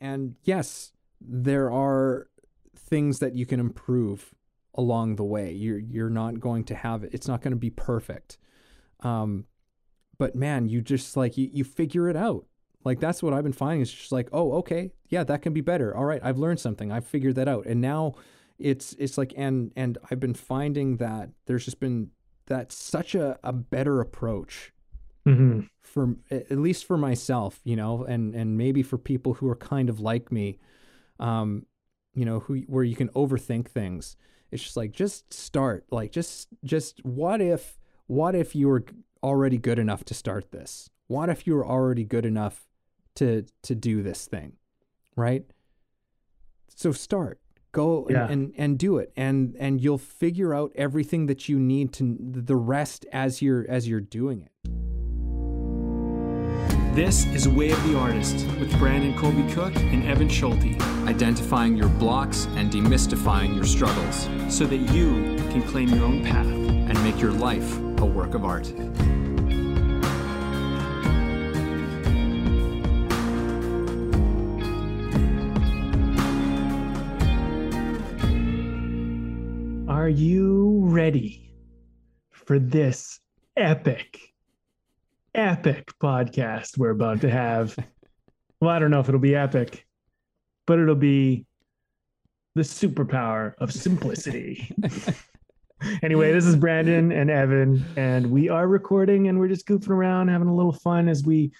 and yes, there are things that you can improve along the way. You're you're not going to have it. It's not going to be perfect. Um, but man, you just like you, you figure it out. Like that's what I've been finding. It's just like, oh, okay, yeah, that can be better. All right, I've learned something. I've figured that out, and now it's it's like and and I've been finding that there's just been that such a, a better approach Mm-hmm. for at least for myself, you know, and and maybe for people who are kind of like me, um, you know, who where you can overthink things. It's just like just start, like just just what if what if you were already good enough to start this? What if you were already good enough to to do this thing, right? So start, go Yeah. and, and and do it, and and you'll figure out everything that you need to the rest as you're as you're doing it. This is Way of the Artist with Brandon Colby Cook and Evan Schulte, identifying your blocks and demystifying your struggles, so that you can claim your own path. and make your life a work of art. Are you ready for this epic, epic podcast we're about to have? well, I don't know if it'll be epic, but it'll be the superpower of simplicity. anyway, this is Brandon and Evan, and we are recording and we're just goofing around, having a little fun as we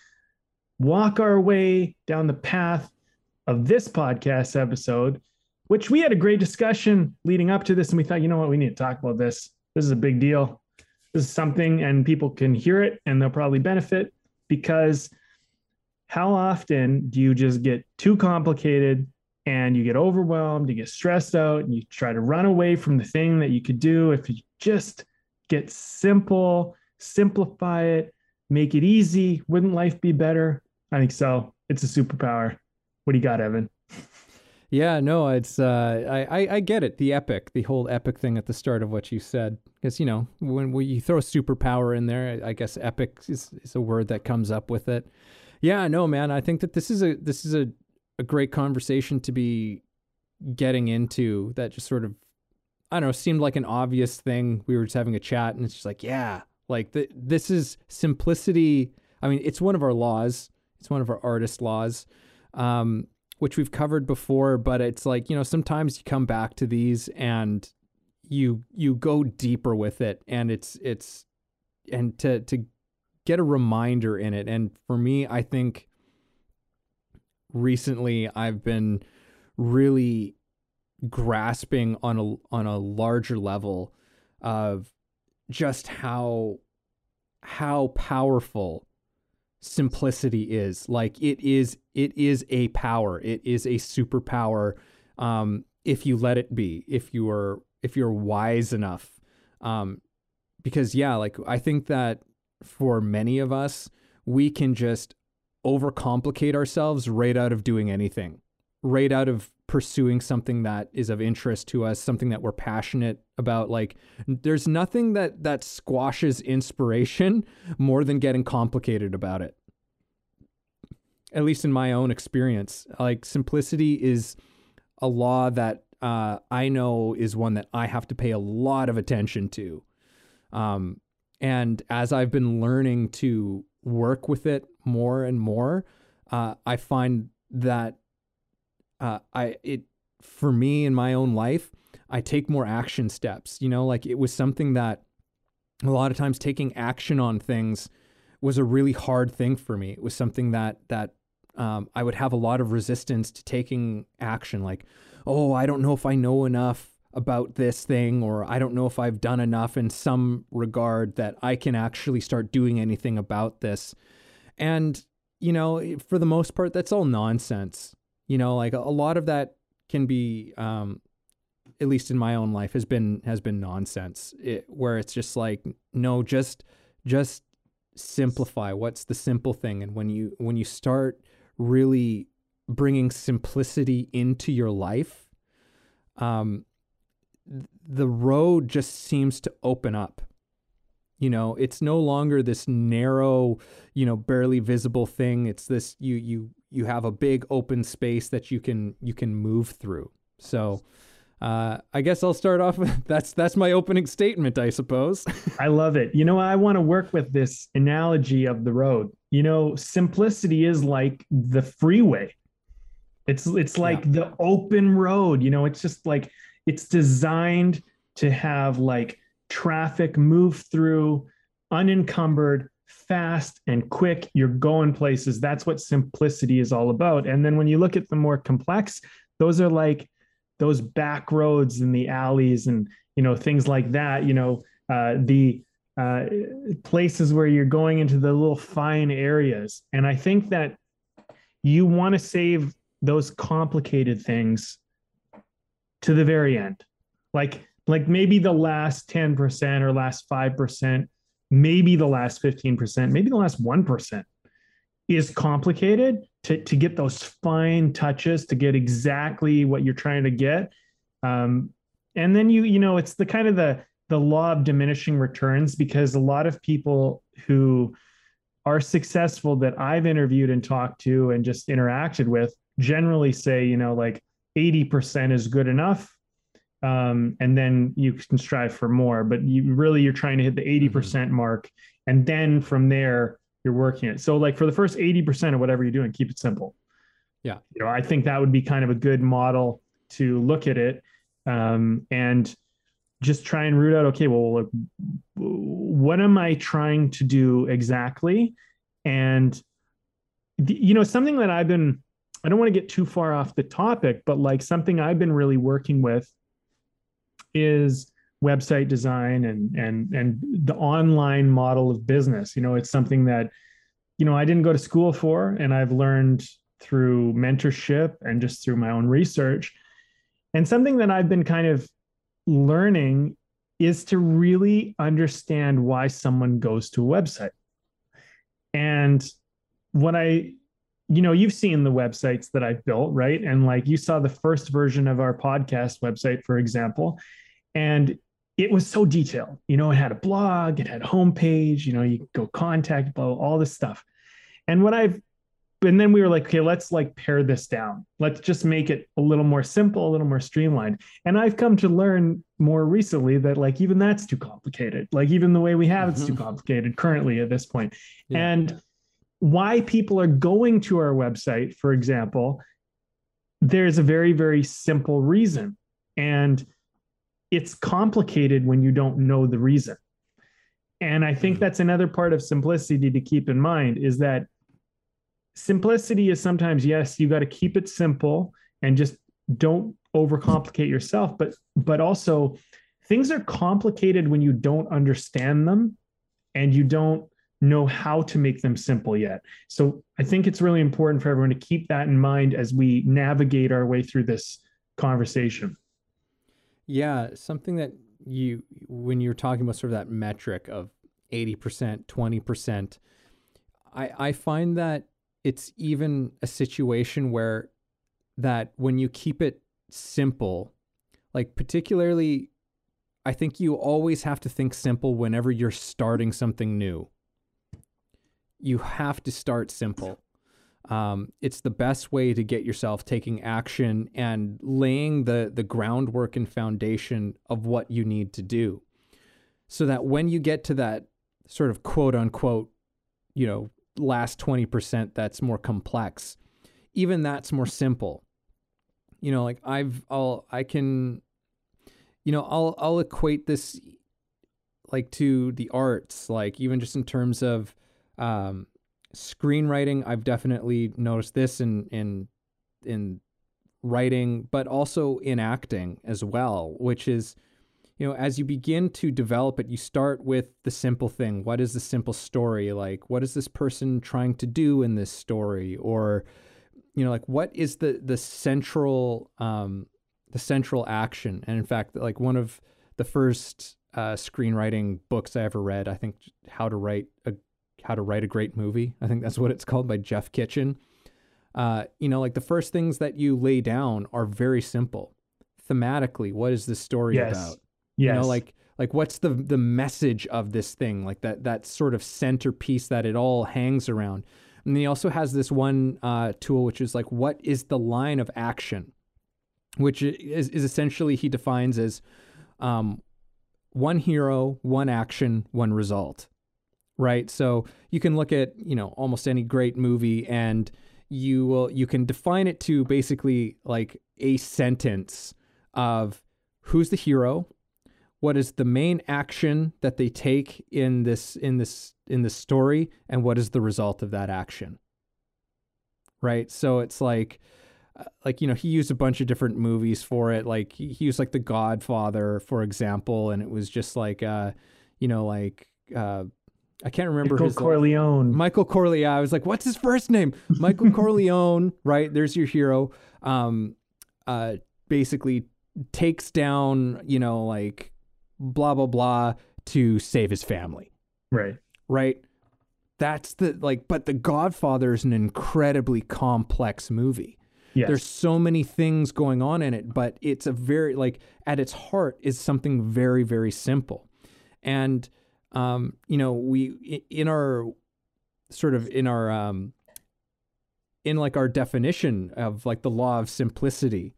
walk our way down the path of this podcast episode which we had a great discussion leading up to this and we thought you know what we need to talk about this this is a big deal this is something and people can hear it and they'll probably benefit because how often do you just get too complicated and you get overwhelmed you get stressed out and you try to run away from the thing that you could do? If you just get simple simplify it make it easy wouldn't life be better? I think so. It's a superpower. What do you got evan Yeah, no, it's uh, I, I I get it. The epic, the whole epic thing at the start of what you said, because you know when, when you throw superpower in there, I guess epic is, is a word that comes up with it. Yeah, no, man, I think that this is a this is a, a great conversation to be getting into. That just sort of I don't know seemed like an obvious thing. We were just having a chat, and it's just like yeah, like the, this is simplicity. I mean, it's one of our laws. It's one of our artist laws. Um, which we've covered before, but it's like, you know, sometimes you come back to these and you you go deeper with it and it's it's and to to get a reminder in it. And for me, I think recently I've been really grasping on a on a larger level of just how how powerful simplicity is. Like it is it is a power. It is a superpower um if you let it be if you are if you're wise enough. Um because yeah like i think that for many of us we can just overcomplicate ourselves right out of doing anything right out of pursuing something that is of interest to us something that we're passionate about like there's nothing that that squashes inspiration more than getting complicated about it. At least in my own experience. Like simplicity is a law that uh, i know is one that i have to pay a lot of attention to. Um, and as i've been learning to work with it more and more uh, i find that uh, I it for me in my own life, I take more action steps. You know, like it was something that a lot of times taking action on things was a really hard thing for me. It was something that that um, I would have a lot of resistance to taking action. Like, oh, I don't know if I know enough about this thing, or I don't know if I've done enough in some regard that I can actually start doing anything about this. And you know, for the most part, that's all nonsense you know like a, lot of that can be um at least in my own life has been has been nonsense. It, where it's just like no just just simplify what's the simple thing. And when you when you start really bringing simplicity into your life um th- the road just seems to open up You know, it's no longer this narrow, you know, barely visible thing. It's this you you you have a big open space that you can you can move through. So uh, I guess I'll start off with that's that's my opening statement, I suppose. I love it. You know, I want to work with this analogy of the road. You know, simplicity is like the freeway. It's it's like yeah. the open road. You know, it's just like it's designed to have like traffic move through unencumbered fast and quick you're going places. That's what simplicity is all about. And then when you look at the more complex those are like those back roads and the alleys and you know things like that you know uh, the uh, places where you're going into the little fine areas. And i think that you want to save those complicated things to the very end. Like like maybe the last 10% or last 5%, maybe the last 15%, maybe the last 1% is complicated to, to get those fine touches to get exactly what you're trying to get. Um, and then you, you know, it's the kind of the, the law of diminishing returns because a lot of people who are successful that I've interviewed and talked to and just interacted with generally say, you know, like 80% is good enough um, and then you can strive for more. But you really you're trying to hit the eighty percent mm-hmm. mark, and then from there you're working it. So like for the first eighty percent of whatever you're doing, keep it simple. Yeah, you know I think that would be kind of a good model to look at it, um, and just try and root out. Okay, well, like, what am I trying to do exactly? And you know something that I've been I don't want to get too far off the topic, but like something I've been really working with is website design and and and the online model of business. You know it's something that you know i didn't go to school for and i've learned through mentorship and just through my own research. And something that i've been kind of learning is to really understand why someone goes to a website. And what i you know you've seen the websites that i've built right? And like you saw the first version of our podcast website for example and it was so detailed. You know, it had a blog, it had a homepage, you know, you go contact, blah, all this stuff. And what I've and then we were like, okay, let's like pare this down. Let's just make it a little more simple, a little more streamlined. And I've come to learn more recently that like even that's too complicated. Like even the way we have it's mm-hmm. too complicated currently at this point. Yeah. And why people are going to our website, for example, there's a very, very simple reason. And it's complicated when you don't know the reason. And I think hmm. that's another part of simplicity to keep in mind is that simplicity is sometimes, yes, you got to keep it simple and just don't overcomplicate yourself. But but also things are complicated when you don't understand them and you don't know how to make them simple yet. So I think it's really important for everyone to keep that in mind as we navigate our way through this conversation. Yeah, something that you when you're talking about sort of that metric of 80%, 20%, I I find that it's even a situation where that when you keep it simple, like particularly I think you always have to think simple whenever you're starting something new. You have to start simple. Um, it's the best way to get yourself taking action and laying the the groundwork and foundation of what you need to do, so that when you get to that sort of quote unquote, you know, last twenty percent that's more complex, even that's more simple. You know, like I've I'll I can, you know, I'll I'll equate this like to the arts, like even just in terms of um, screenwriting, I've definitely noticed this in in in writing, but also in acting as well, which is you know, as you begin to develop it, you start with the simple thing. What is the simple story? Like, what is this person trying to do in this story? Or, you know, like what is the the central um, the central action? And in fact, like one of the first uh, screenwriting books I ever read, I think, How to Write a how to Write a Great Movie. I think that's what it's called by Jeff Kitchen. Uh, you know, like the first things that you lay down are very simple. Thematically, what is this story yes. about? Yes. You know, like like what's the the message of this thing? Like that that sort of centerpiece that it all hangs around. And then he also has this one uh, tool, which is like, what is the line of action? Which is, is essentially he defines as um, one hero, one action, one result. Right. So you can look at you know almost any great movie, and you will you can define it to basically like a sentence of who's the hero, what is the main action that they take in this in this in this story and what is the result of that action right so it's like uh, like you know he used a bunch of different movies for it like he, he used like the godfather for example and it was just like uh you know like uh I can't remember Michael his Corleone. Michael Corleone. I was like, what's his first name? Michael Corleone, right? There's your hero. Um, uh, basically takes down, you know, like blah blah blah to save his family, right. right? That's the like, but The Godfather is an incredibly complex movie. Yes. There's so many things going on in it, but it's a very like at its heart is something very very simple, and um, you know we in our sort of in our um, in like our definition of like the law of simplicity,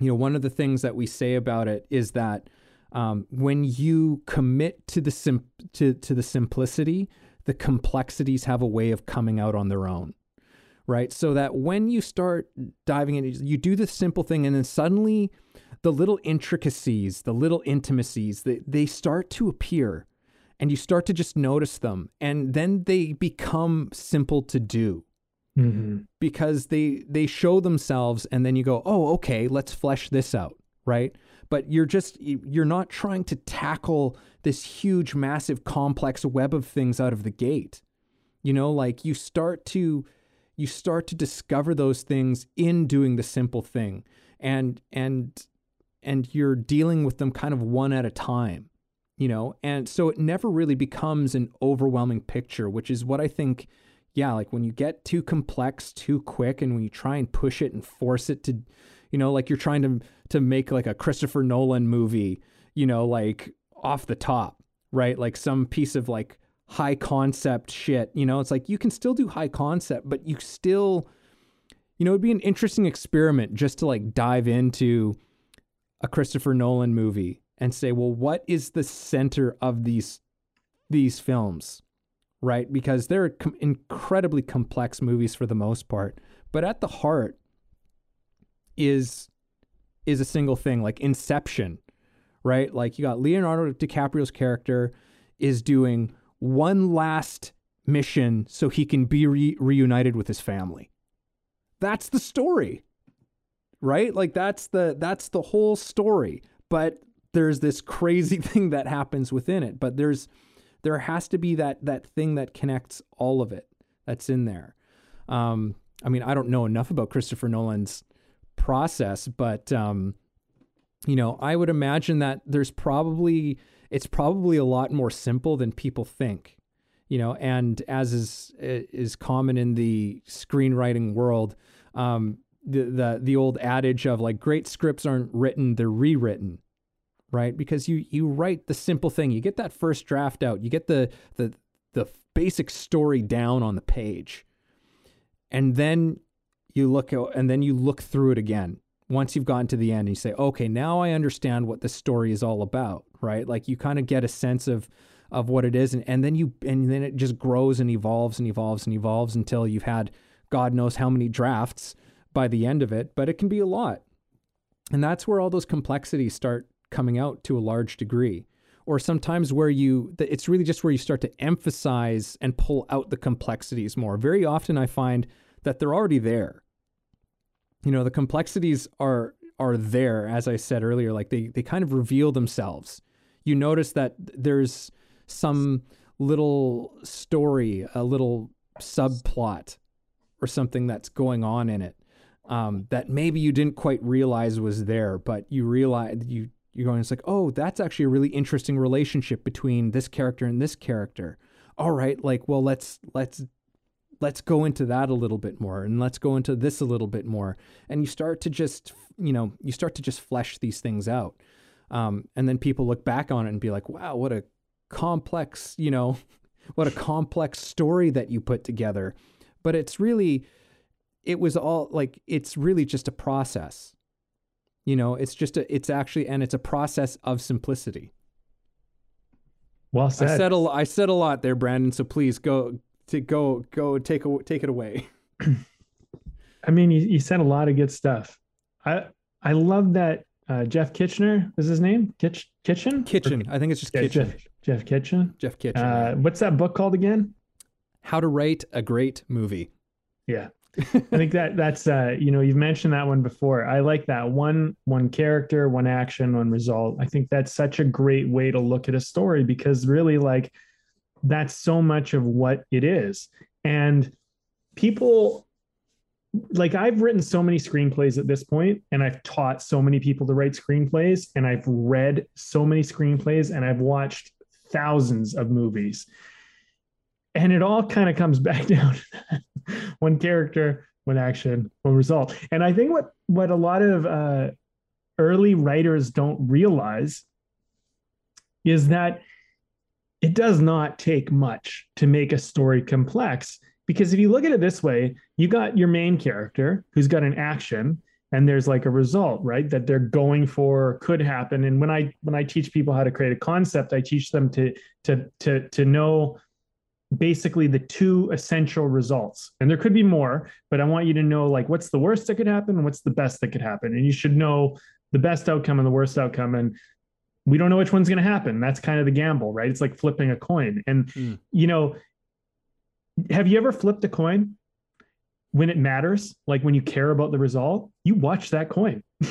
you know one of the things that we say about it is that um, when you commit to the sim- to to the simplicity, the complexities have a way of coming out on their own right? So that when you start diving in, you do the simple thing, and then suddenly the little intricacies, the little intimacies, they, they start to appear, and you start to just notice them, and then they become simple to do hmm because they they show themselves, and then you go, oh, okay, let's flesh this out, right? But you're just you're not trying to tackle this huge, massive, complex web of things out of the gate. You know, like you start to you start to discover those things in doing the simple thing and and and you're dealing with them kind of one at a time you know and so it never really becomes an overwhelming picture which is what i think yeah like when you get too complex too quick and when you try and push it and force it to you know like you're trying to to make like a christopher nolan movie you know like off the top right? Like some piece of like high concept shit you know? It's like you can still do high concept but you still you know it'd be an interesting experiment just to like dive into a christopher nolan movie and say well what is the center of these these films? Right? Because they're com- incredibly complex movies for the most part but at the heart is is a single thing like inception right? Like you got leonardo dicaprio's character is doing one last mission so he can be re- reunited with his family. That's the story right? Like that's the that's the whole story but there's this crazy thing that happens within it but there's there has to be that that thing that connects all of it that's in there. Um i mean i don't know enough about christopher nolan's process but um you know i would imagine that there's probably it's probably a lot more simple than people think you know and as is is common in the screenwriting world um the the the old adage of like great scripts aren't written they're rewritten right? Because you you write the simple thing. You get that first draft out. You get the the the basic story down on the page. And then you look and then you look through it again. Once you've gotten to the end and you say okay now i understand what the story is all about right? Like you kind of get a sense of of what it is and, and then you and then it just grows and evolves and evolves and evolves until you've had god knows how many drafts by the end of it but it can be a lot. And that's where all those complexities start coming out to a large degree or sometimes where you it's really just where you start to emphasize and pull out the complexities more. Very often i find that they're already there. You know the complexities are are there as i said earlier like they they kind of reveal themselves. You notice that there's some little story a little subplot or something that's going on in it um, that maybe you didn't quite realize was there but you realize you you're going it's like oh that's actually a really interesting relationship between this character and this character all right like well let's let's let's go into that a little bit more and let's go into this a little bit more and you start to just you know you start to just flesh these things out Um, and then people look back on it and be like, wow, what a complex, you know, what a complex story that you put together. But it's really, it was all like, it's really just a process. You know, it's just a, it's actually, and it's a process of simplicity. Well said. I said a, I said a lot there, Brandon. So please go to go go take a, take it away. I mean, you, you said a lot of good stuff. I I love that uh, Jeff Kitchener is his name. Kitch Kitchen Kitchen. I think it's just Yeah, Kitchen. Jeff, Jeff Kitchen. Jeff Kitchen. Uh, what's that book called again? How to write a great movie. Yeah. I think that that's uh you know you've mentioned that one before. I like that one one character, one action, one result. I think that's such a great way to look at a story because really like that's so much of what it is. And people like I've written so many screenplays at this point and I've taught so many people to write screenplays and I've read so many screenplays and I've watched thousands of movies. And it all kind of comes back down. one character, one action, one result. And I think what what a lot of uh, early writers don't realize is that it does not take much to make a story complex. Because if you look at it this way, you got your main character who's got an action and there's like a result right that they're going for could happen and when i when i teach people how to create a concept i teach them to to to to know basically the two essential results. And there could be more but i want you to know like what's the worst that could happen and what's the best that could happen. And you should know the best outcome and the worst outcome. And we don't know which one's going to happen. That's kind of the gamble right? It's like flipping a coin. And Mm. you know have you ever flipped a coin when it matters? Like when you care about the result? You watch that coin.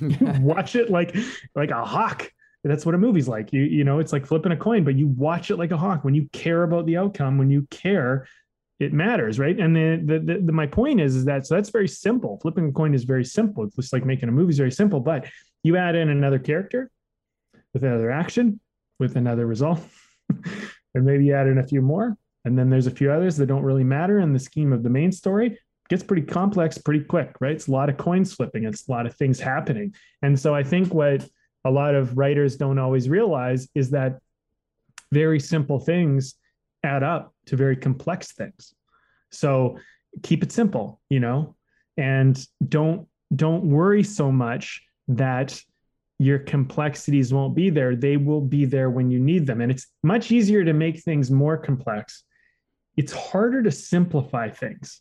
You watch it like like a hawk that's what a movie's like. You you know it's like flipping a coin but you watch it like a hawk. When you care about the outcome when you care it matters right? And the, the, the, the my point is is that so that's very simple. Flipping a coin is very simple. It's just like making a movie is very simple but you add in another character with another action with another result and maybe you add in a few more and then there's a few others that don't really matter in the scheme of the main story. Gets pretty complex pretty quick right? It's a lot of coins flipping it's a lot of things happening. And so i think what a lot of writers don't always realize is that very simple things add up to very complex things. So keep it simple you know and don't don't worry so much that your complexities won't be there. They will be there when you need them. And it's much easier to make things more complex. It's harder to simplify things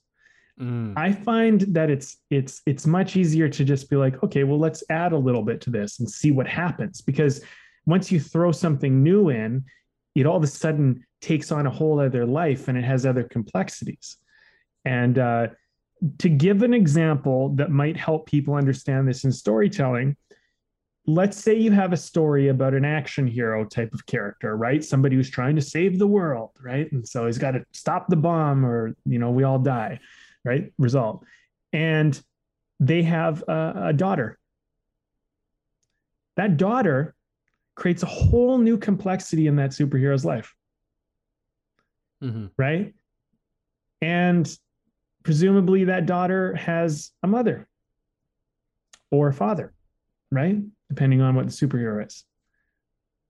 Mm. I find that it's it's it's much easier to just be like, okay, well, let's add a little bit to this and see what happens. Because once you throw something new in, it all of a sudden takes on a whole other life and it has other complexities. And uh, to give an example that might help people understand this in storytelling, let's say you have a story about an action hero type of character, right? Somebody who's trying to save the world, right? And so he's got to stop the bomb or, you know, we all die right? Result. And they have a, a daughter. That daughter creates a whole new complexity in that superhero's life, Mhm. right? And presumably that daughter has a mother or a father, right? Depending on what the superhero is.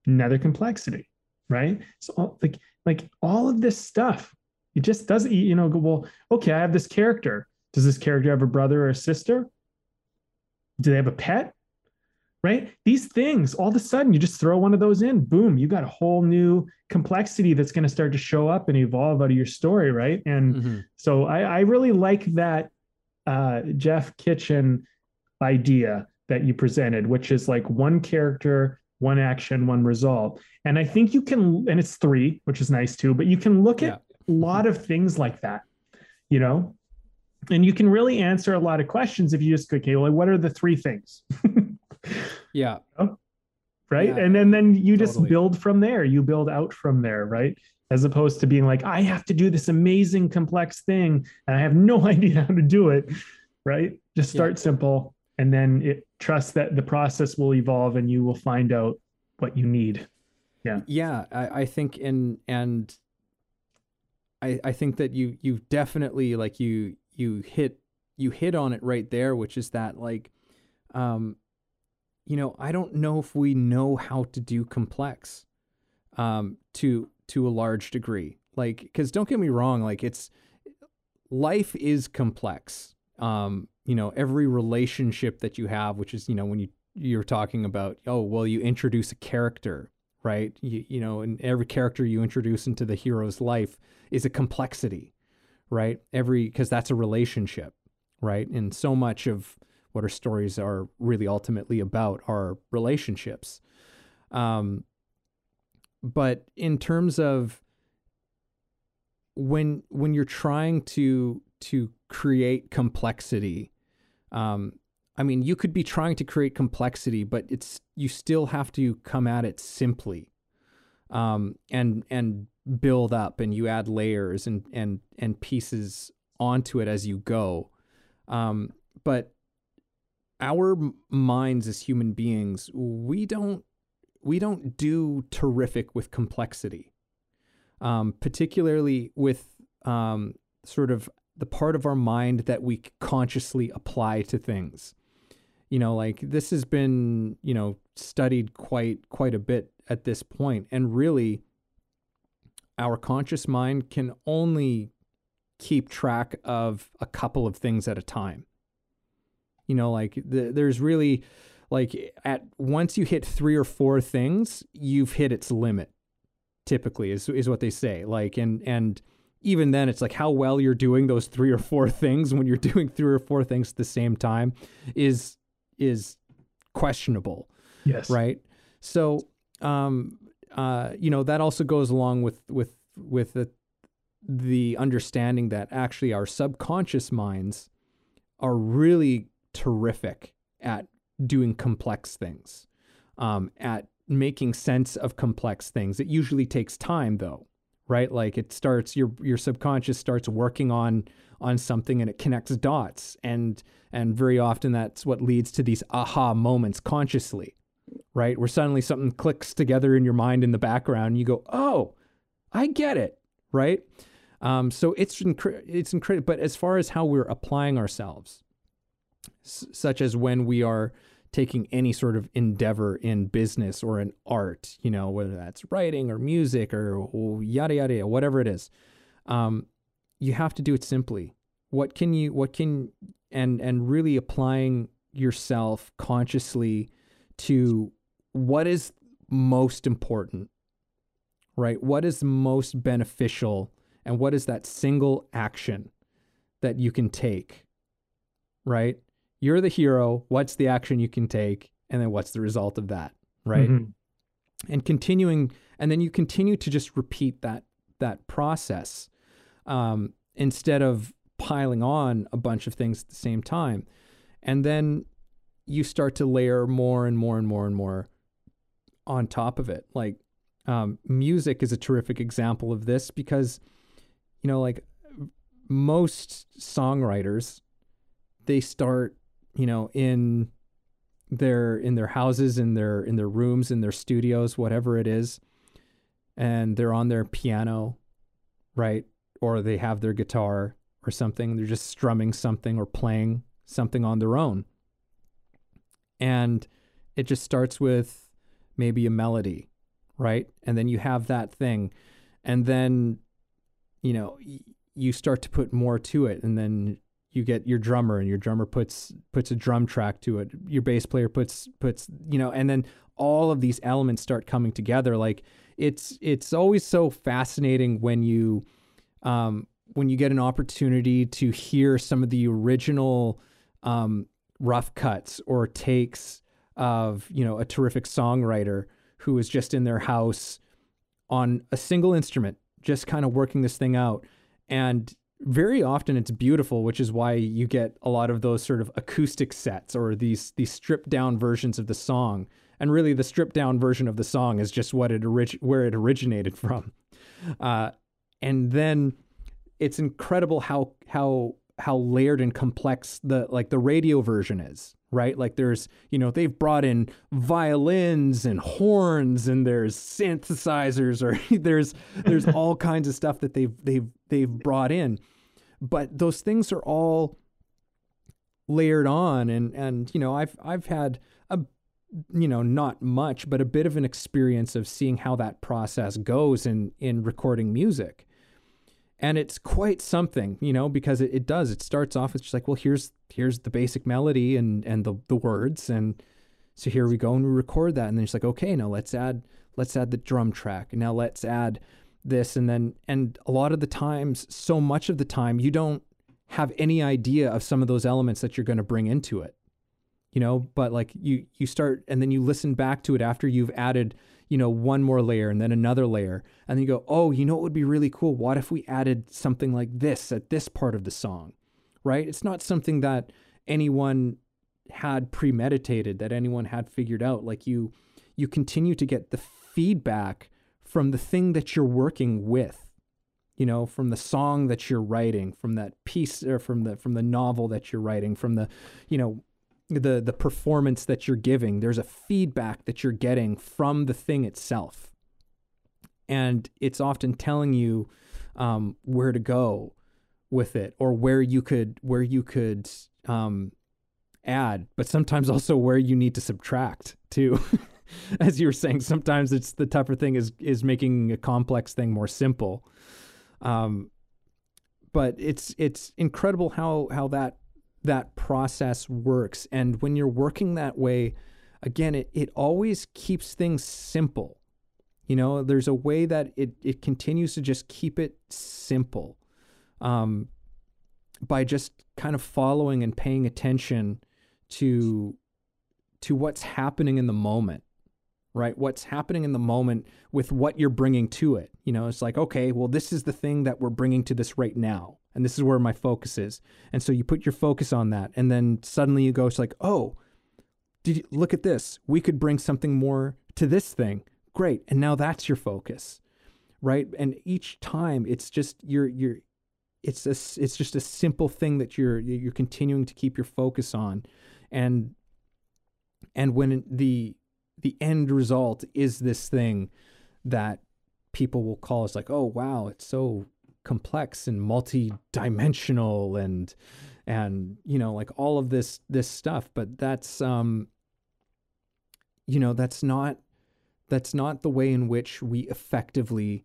Another complexity, right? So like like all of this stuff it just doesn't you know go well okay i have this character. Does this character have a brother or a sister? Do they have a pet? Right? These things all of a sudden you just throw one of those in boom you got a whole new complexity that's going to start to show up and evolve out of your story right? And Mhm. so I, I really like that uh, Jeff Kitchen idea that you presented, which is like one character, one action, one result. And I think you can, and it's three, which is nice too, but you can look at a lot of things like that, you know, and you can really answer a lot of questions if you just go, okay, well, what are the three things? Yeah. right? Yeah, and then then you just build from there. You build out from there right? As opposed to being like i have to do this amazing complex thing and i have no idea how to do it right? Just Yeah. start simple and then it trust that the process will evolve and you will find out what you need. Yeah I, I think in and I, I think that you you definitely like you you hit you hit on it right there which is that like um you know, I don't know if we know how to do complex um, to to a large degree. Like, because don't get me wrong, like it's life is complex. Um, you know, every relationship that you have, which is you know when you you're talking about, oh well, you introduce a character, right? You, you know, and every character you introduce into the hero's life is a complexity, right? Every because that's a relationship, right? And so much of what our stories are really ultimately about are relationships. Um, but in terms of when when you're trying to to create complexity, um, I mean, you could be trying to create complexity, but it's you still have to come at it simply, um, and and build up, and you add layers and and and pieces onto it as you go. Um, but our minds as human beings, we don't we don't do terrific with complexity, um, particularly with um, sort of the part of our mind that we consciously apply to things. You know, like this has been you know studied quite quite a bit at this point, and really, our conscious mind can only keep track of a couple of things at a time you know, like the, there's really like at once you hit three or four things, you've hit its limit. Typically, is is what they say. Like and and even then, it's like how well you're doing those three or four things when you're doing three or four things at the same time is is questionable. Yes. Right. So, um, uh, you know, that also goes along with with with the the understanding that actually our subconscious minds are really terrific at doing complex things, um, at making sense of complex things. It usually takes time, though, right? Like it starts your your subconscious starts working on on something and it connects dots, and and very often that's what leads to these aha moments consciously, right? Where suddenly something clicks together in your mind in the background, and you go, "Oh, I get it," right? Um, so it's incre- it's incredible. But as far as how we're applying ourselves, s- such as when we are taking any sort of endeavor in business or in art, you know, whether that's writing or music or, or yada yada, whatever it is, um, you have to do it simply. What can you? What can and and really applying yourself consciously to what is most important, right? What is most beneficial, and what is that single action that you can take, right? you're the hero. What's the action you can take? And then what's the result of that? Right. Mm-hmm. And continuing, and then you continue to just repeat that that process um, instead of piling on a bunch of things at the same time. And then you start to layer more and more and more and more on top of it. Like um, music is a terrific example of this because, you know, like most songwriters, they start you know, in their in their houses, in their in their rooms, in their studios, whatever it is, and they're on their piano, right? Or they have their guitar or something. They're just strumming something or playing something on their own. And it just starts with maybe a melody, right? And then you have that thing. And then, you know, you start to put more to it. And then you get your drummer and your drummer puts puts a drum track to it your bass player puts puts you know and then all of these elements start coming together like it's it's always so fascinating when you um, when you get an opportunity to hear some of the original um, rough cuts or takes of you know a terrific songwriter who is just in their house on a single instrument just kind of working this thing out and very often it's beautiful, which is why you get a lot of those sort of acoustic sets or these these stripped down versions of the song. And really, the stripped down version of the song is just what it where it originated from. Uh, and then it's incredible how how how layered and complex the like the radio version is right like there's you know they've brought in violins and horns and there's synthesizers or there's there's all kinds of stuff that they've they've they've brought in but those things are all layered on and and you know I've I've had a you know, not much, but a bit of an experience of seeing how that process goes in in recording music. And it's quite something, you know, because it, it does. It starts off, it's just like, well, here's here's the basic melody and and the the words. And so here we go and we record that. And then it's like, okay, now let's add let's add the drum track. And now let's add this and then and a lot of the times, so much of the time, you don't have any idea of some of those elements that you're going to bring into it you know but like you you start and then you listen back to it after you've added you know one more layer and then another layer. And then you go oh you know what would be really cool? What if we added something like this at this part of the song? Right? It's not something that anyone had premeditated that anyone had figured out. Like you you continue to get the feedback from the thing that you're working with you know from the song that you're writing from that piece or from the from the novel that you're writing from the you know the the performance that you're giving there's a feedback that you're getting from the thing itself. And it's often telling you um, where to go with it or where you could where you could um, add but sometimes also where you need to subtract too. As you were saying sometimes it's the tougher thing is is making a complex thing more simple. Um, but it's it's incredible how how that that process works. And when you're working that way, again, it, it always keeps things simple. You know, there's a way that it, it continues to just keep it simple um, by just kind of following and paying attention to to what's happening in the moment right what's happening in the moment with what you're bringing to it you know it's like okay well this is the thing that we're bringing to this right now and this is where my focus is. And so you put your focus on that, and then suddenly you go, it's like, oh, did you look at this? We could bring something more to this thing. Great, and now that's your focus, right? And each time, it's just you're you're, it's a, it's just a simple thing that you're you're continuing to keep your focus on, and and when the the end result is this thing that people will call us like, oh wow, it's so complex and multi-dimensional and and you know like all of this this stuff but that's um you know that's not that's not the way in which we effectively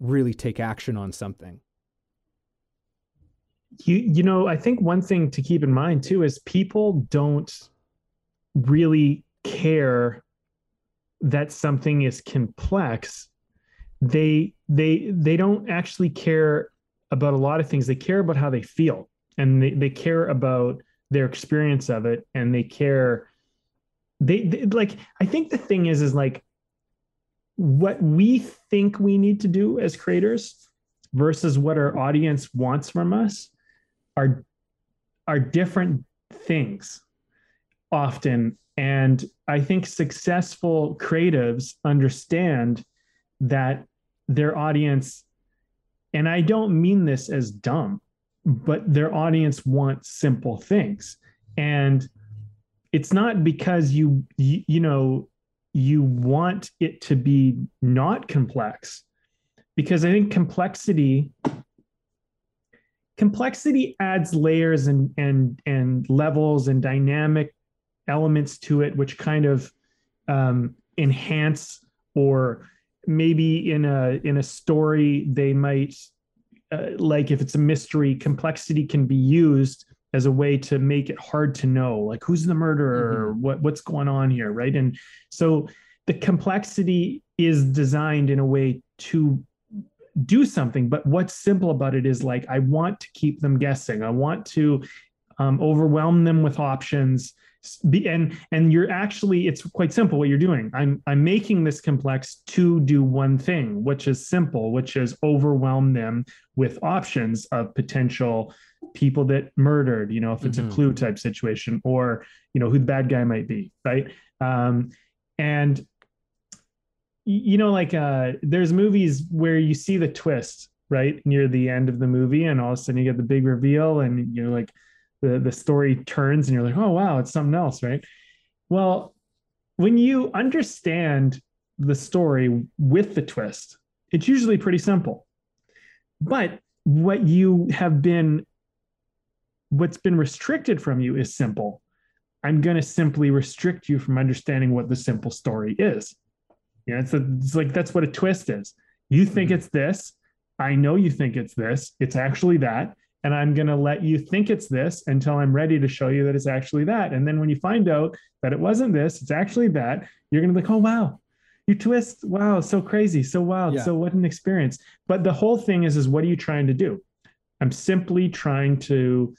really take action on something. You you know i think one thing to keep in mind too is people don't really care that something is complex they they they don't actually care about a lot of things. They care about how they feel and they, they care about their experience of it and they care they, they like i think the thing is is like what we think we need to do as creators versus what our audience wants from us are are different things often. And i think successful creatives understand that their audience, and I don't mean this as dumb, but their audience wants simple things. And it's not because you, you, you know, you want it to be not complex because i think complexity complexity adds layers and and and levels and dynamic elements to it which kind of um, enhance or maybe in a in a story they might uh, like if it's a mystery complexity can be used as a way to make it hard to know like who's the murderer? Mm-hmm. what what's going on here right? And so the complexity is designed in a way to do something but what's simple about it is like i want to keep them guessing. I want to um, overwhelm them with options be, and and you're actually it's quite simple what you're doing i'm i'm making this complex to do one thing which is simple which is overwhelm them with options of potential people that murdered you know if it's mm-hmm. a clue type situation or you know who the bad guy might be right um and you know like uh there's movies where you see the twist right near the end of the movie and all of a sudden you get the big reveal and you're like the the story turns and you're like, oh wow, it's something else, right? Well, when you understand the story with the twist, it's usually pretty simple. But what you have been what's been restricted from you is simple. I'm going to simply restrict you from understanding what the simple story is. You know, it's, a, it's like that's what a twist is. You think mm-hmm. it's this. I know you think it's this. It's actually that. And I'm going to let you think it's this until I'm ready to show you that it's actually that. And then when you find out that it wasn't this, it's actually that, you're going to be like, oh, wow, you twist. Wow, so crazy. So wild, Yeah. So what an experience. But the whole thing is, is what are you trying to do? I'm simply trying to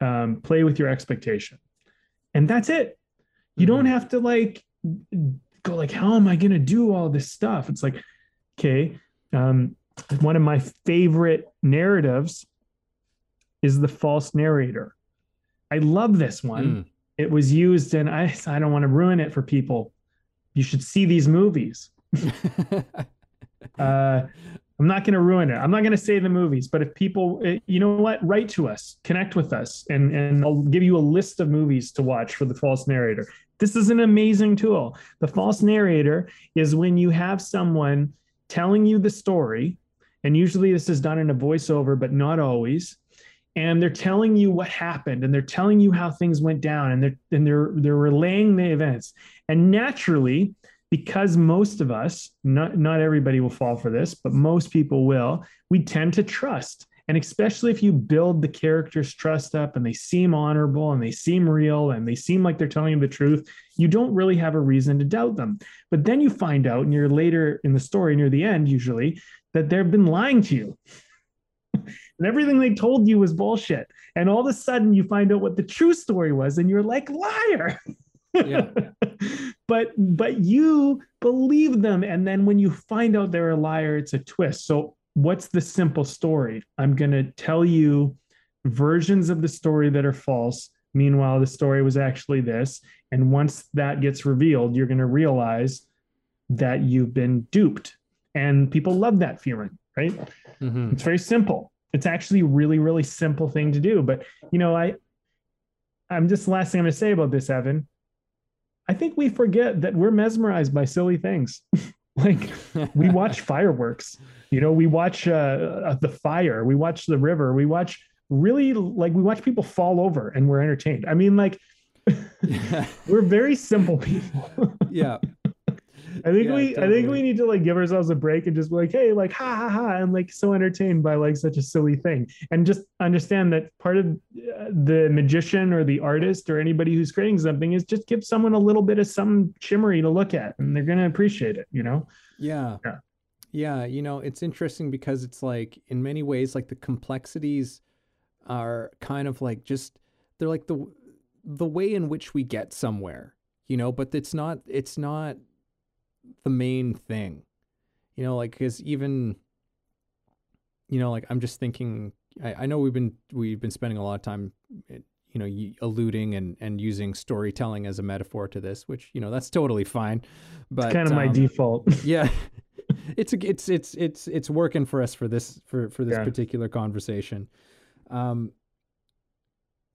um, play with your expectation. And that's it. You don't have to like go like, how am I going to do all this stuff? It's like, okay, um, one of my favorite narratives is the false narrator. I love this one. Mm. It was used in I I don't want to ruin it for people. You should see these movies. Uh, I'm not going to ruin it. I'm not going to say the movies, but if people, eh, you know what, write to us, connect with us, and and I'll give you a list of movies to watch for the false narrator. This is an amazing tool. The false narrator is when you have someone telling you the story, and usually this is done in a voiceover, but not always. And they're telling you what happened, and they're telling you how things went down, and they're and they're they're relaying the events. And naturally, because most of us, not not everybody will fall for this, but most people will, we tend to trust. And especially if you build the characters' trust up and they seem honorable and they seem real and they seem like they're telling you the truth, you don't really have a reason to doubt them. But then you find out near later in the story, near the end, usually, that they've been lying to you. And everything they told you was bullshit. And all of a sudden you find out what the true story was, and you're like, liar. Yeah. but but you believe them and then when you find out they're a liar it's a twist so what's the simple story i'm going to tell you versions of the story that are false meanwhile the story was actually this and once that gets revealed you're going to realize that you've been duped and people love that feeling right Mhm. it's very simple it's actually a really really simple thing to do but you know i i'm just the last thing i'm going to say about this evan i think we forget that we're mesmerized by silly things. Like we watch fireworks you know we watch uh, uh, the fire we watch the river we watch really like we watch people fall over and we're entertained. I mean like we're very simple people. Yeah. I think Yeah, we I think we need to like give ourselves a break and just be like, hey, like ha ha ha. I'm like so entertained by like such a silly thing. And just understand that part of uh, the magician or the artist or anybody who's creating something is just give someone a little bit of some shimmery to look at and they're gonna appreciate it, you know? Yeah. Yeah. Yeah, you know, it's interesting because it's like in many ways like the complexities are kind of like just they're like the the way in which we get somewhere, you know, but it's not it's not the main thing. You know, like cuz even you know, like I'm just thinking I, I know we've been we've been spending a lot of time eh, you know, alluding and and using storytelling as a metaphor to this, which, you know, that's totally fine. But It's kind of my um, default. yeah it's it's it's it's it's working for us for this for for this Yeah. particular conversation um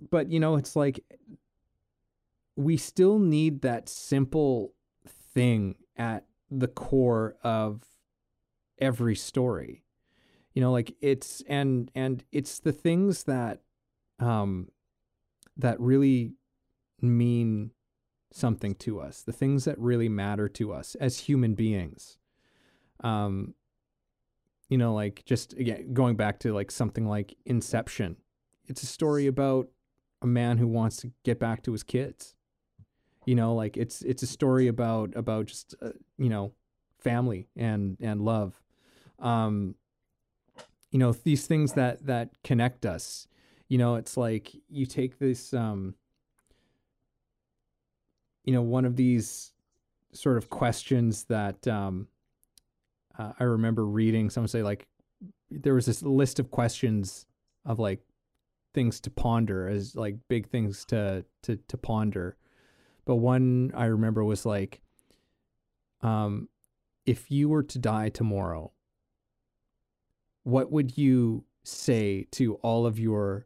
but you know it's like we still need that simple thing at the core of every story. You know like it's and and it's the things that um that really mean something to us the things that really matter to us as human beings. Um you know like just again going back to like something like inception. It's a story about a man who wants to get back to his kids you know like it's it's a story about about just uh, you know family and and love um you know these things that that connect us you know it's like you take this um you know one of these sort of questions that um uh, I remember reading someone say like there was this list of questions of like things to ponder as like big things to to to ponder. But one I remember was like um if you were to die tomorrow what would you say to all of your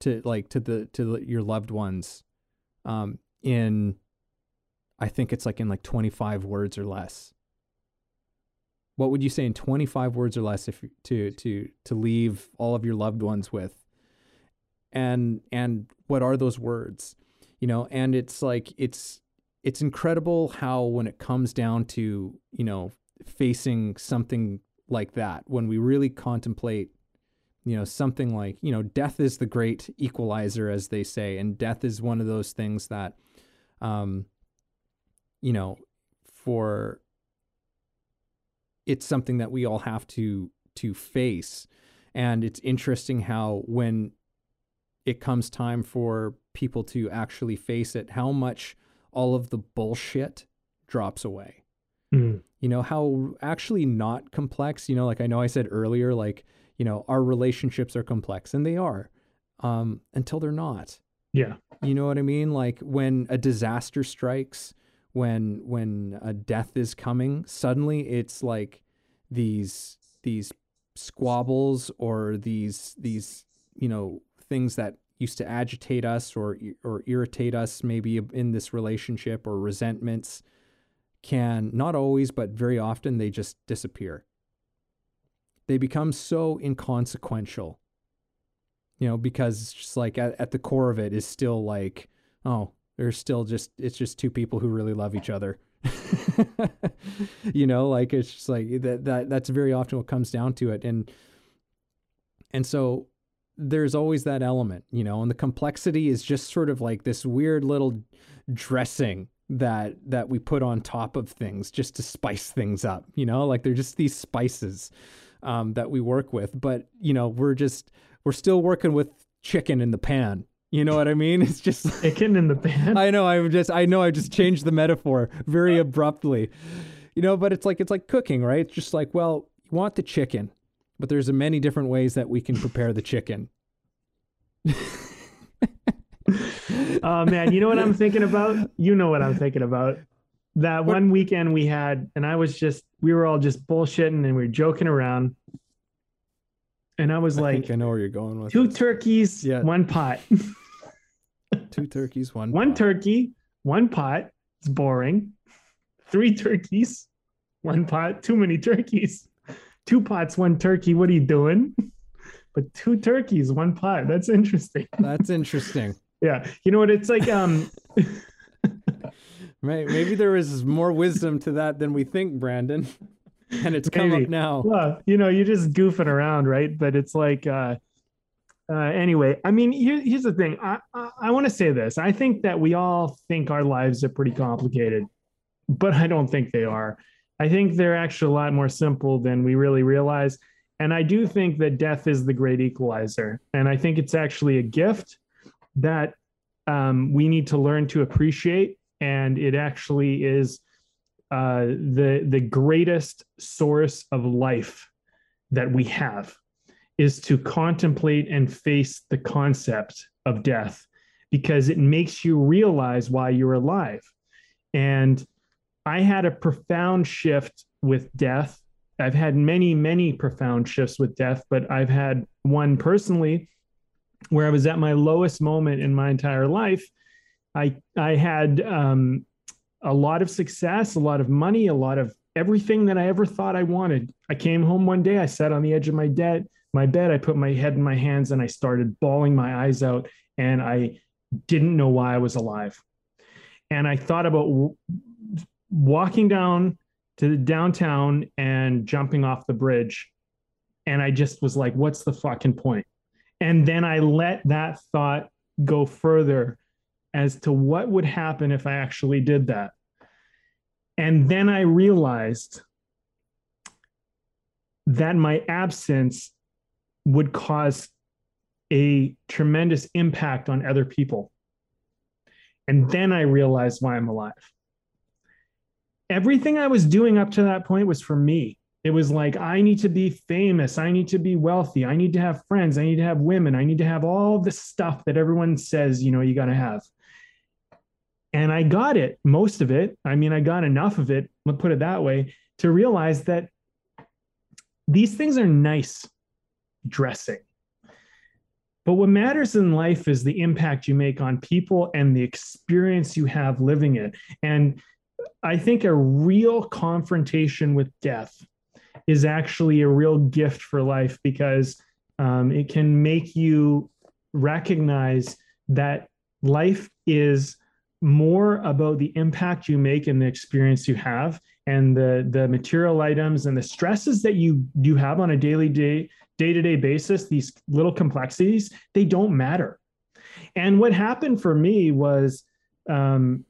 to like to the to your loved ones? Um in I think it's like in like 25 words or less. What would you say in 25 words or less if to to to leave all of your loved ones with? And and what are those words you know, and it's like it's it's incredible how when it comes down to you know facing something like that when we really contemplate you know something like you know death is the great equalizer as they say and death is one of those things that um you know for it's something that we all have to to face. And it's interesting how when it comes time for people to actually face it how much all of the bullshit drops away Mm. you know how actually not complex you know like i know i said earlier like you know our relationships are complex and they are um until they're not Yeah. you know what i mean like when a disaster strikes when when a death is coming suddenly it's like these these squabbles or these these you know things that used to agitate us or or irritate us maybe in this relationship or resentments can not always but very often they just disappear. They become so inconsequential you know because it's just like at, at the core of it is still like oh there's still just it's just two people who really love each other. You know like it's just like that that that's very often what comes down to it. And and so there's always that element you know and the complexity is just sort of like this weird little dressing that that we put on top of things just to spice things up you know like they're just these spices um, that we work with but you know we're just we're still working with chicken in the pan you know what i mean it's just Chicken in the pan. I know. I just. I know. I just changed the metaphor very abruptly. You know, but it's like it's like cooking, right? It's just like, well, you want the chicken, but there's many different ways that we can prepare the chicken. oh man, you know what I'm thinking about? You know what I'm thinking about. That one weekend we had, and I was just, we were all just bullshitting and we were joking around. And I was I like, think I know where you're going with two this. turkeys, Yeah. one pot. two turkeys, one one pot. turkey, one pot. It's boring. Three turkeys, one pot. Too many turkeys. Two pots, one turkey. What are you doing? But two turkeys, one pot. That's interesting. That's interesting. Yeah. You know what? It's like, um, Right? Maybe there is more wisdom to that than we think, Brandon. And it's come Maybe. up now. well, you know, you're just goofing around, right? But it's like, uh, uh, anyway, I mean, here, here's the thing. I, I, I want to say this. I think that we all think our lives are pretty complicated, but I don't think they are. I think they're actually a lot more simple than we really realize. And I do think that death is the great equalizer. And I think it's actually a gift that um, we need to learn to appreciate. And it actually is uh, the the greatest source of life that we have is to contemplate and face the concept of death because it makes you realize why you're alive. And I had a profound shift with death. I've had many, many profound shifts with death, but I've had one personally where I was at my lowest moment in my entire life. I I had um, a lot of success, a lot of money, a lot of everything that I ever thought I wanted. I came home one day, I sat on the edge of my bed, my bed, I put my head in my hands and I started bawling my eyes out and I didn't know why I was alive. And I thought about walking down to the downtown and jumping off the bridge. And I just was like, what's the fucking point? And then I let that thought go further as to what would happen if I actually did that. And then I realized that my absence would cause a tremendous impact on other people. And then I realized why I'm alive. Everything I was doing up to that point was for me. It was like, I need to be famous. I need to be wealthy. I need to have friends. I need to have women. I need to have all the stuff that everyone says, you know, you got to have. And I got it, most of it. I mean, I got enough of it, let's put it that way, to realize that these things are nice dressing. But what matters in life is the impact you make on people and the experience you have living it. And I think a real confrontation with death is actually a real gift for life because um, it can make you recognize that life is more about the impact you make and the experience you have and the the material items and the stresses that you you have on a daily day day-to-day basis these little complexities they don't matter. And what happened for me was um,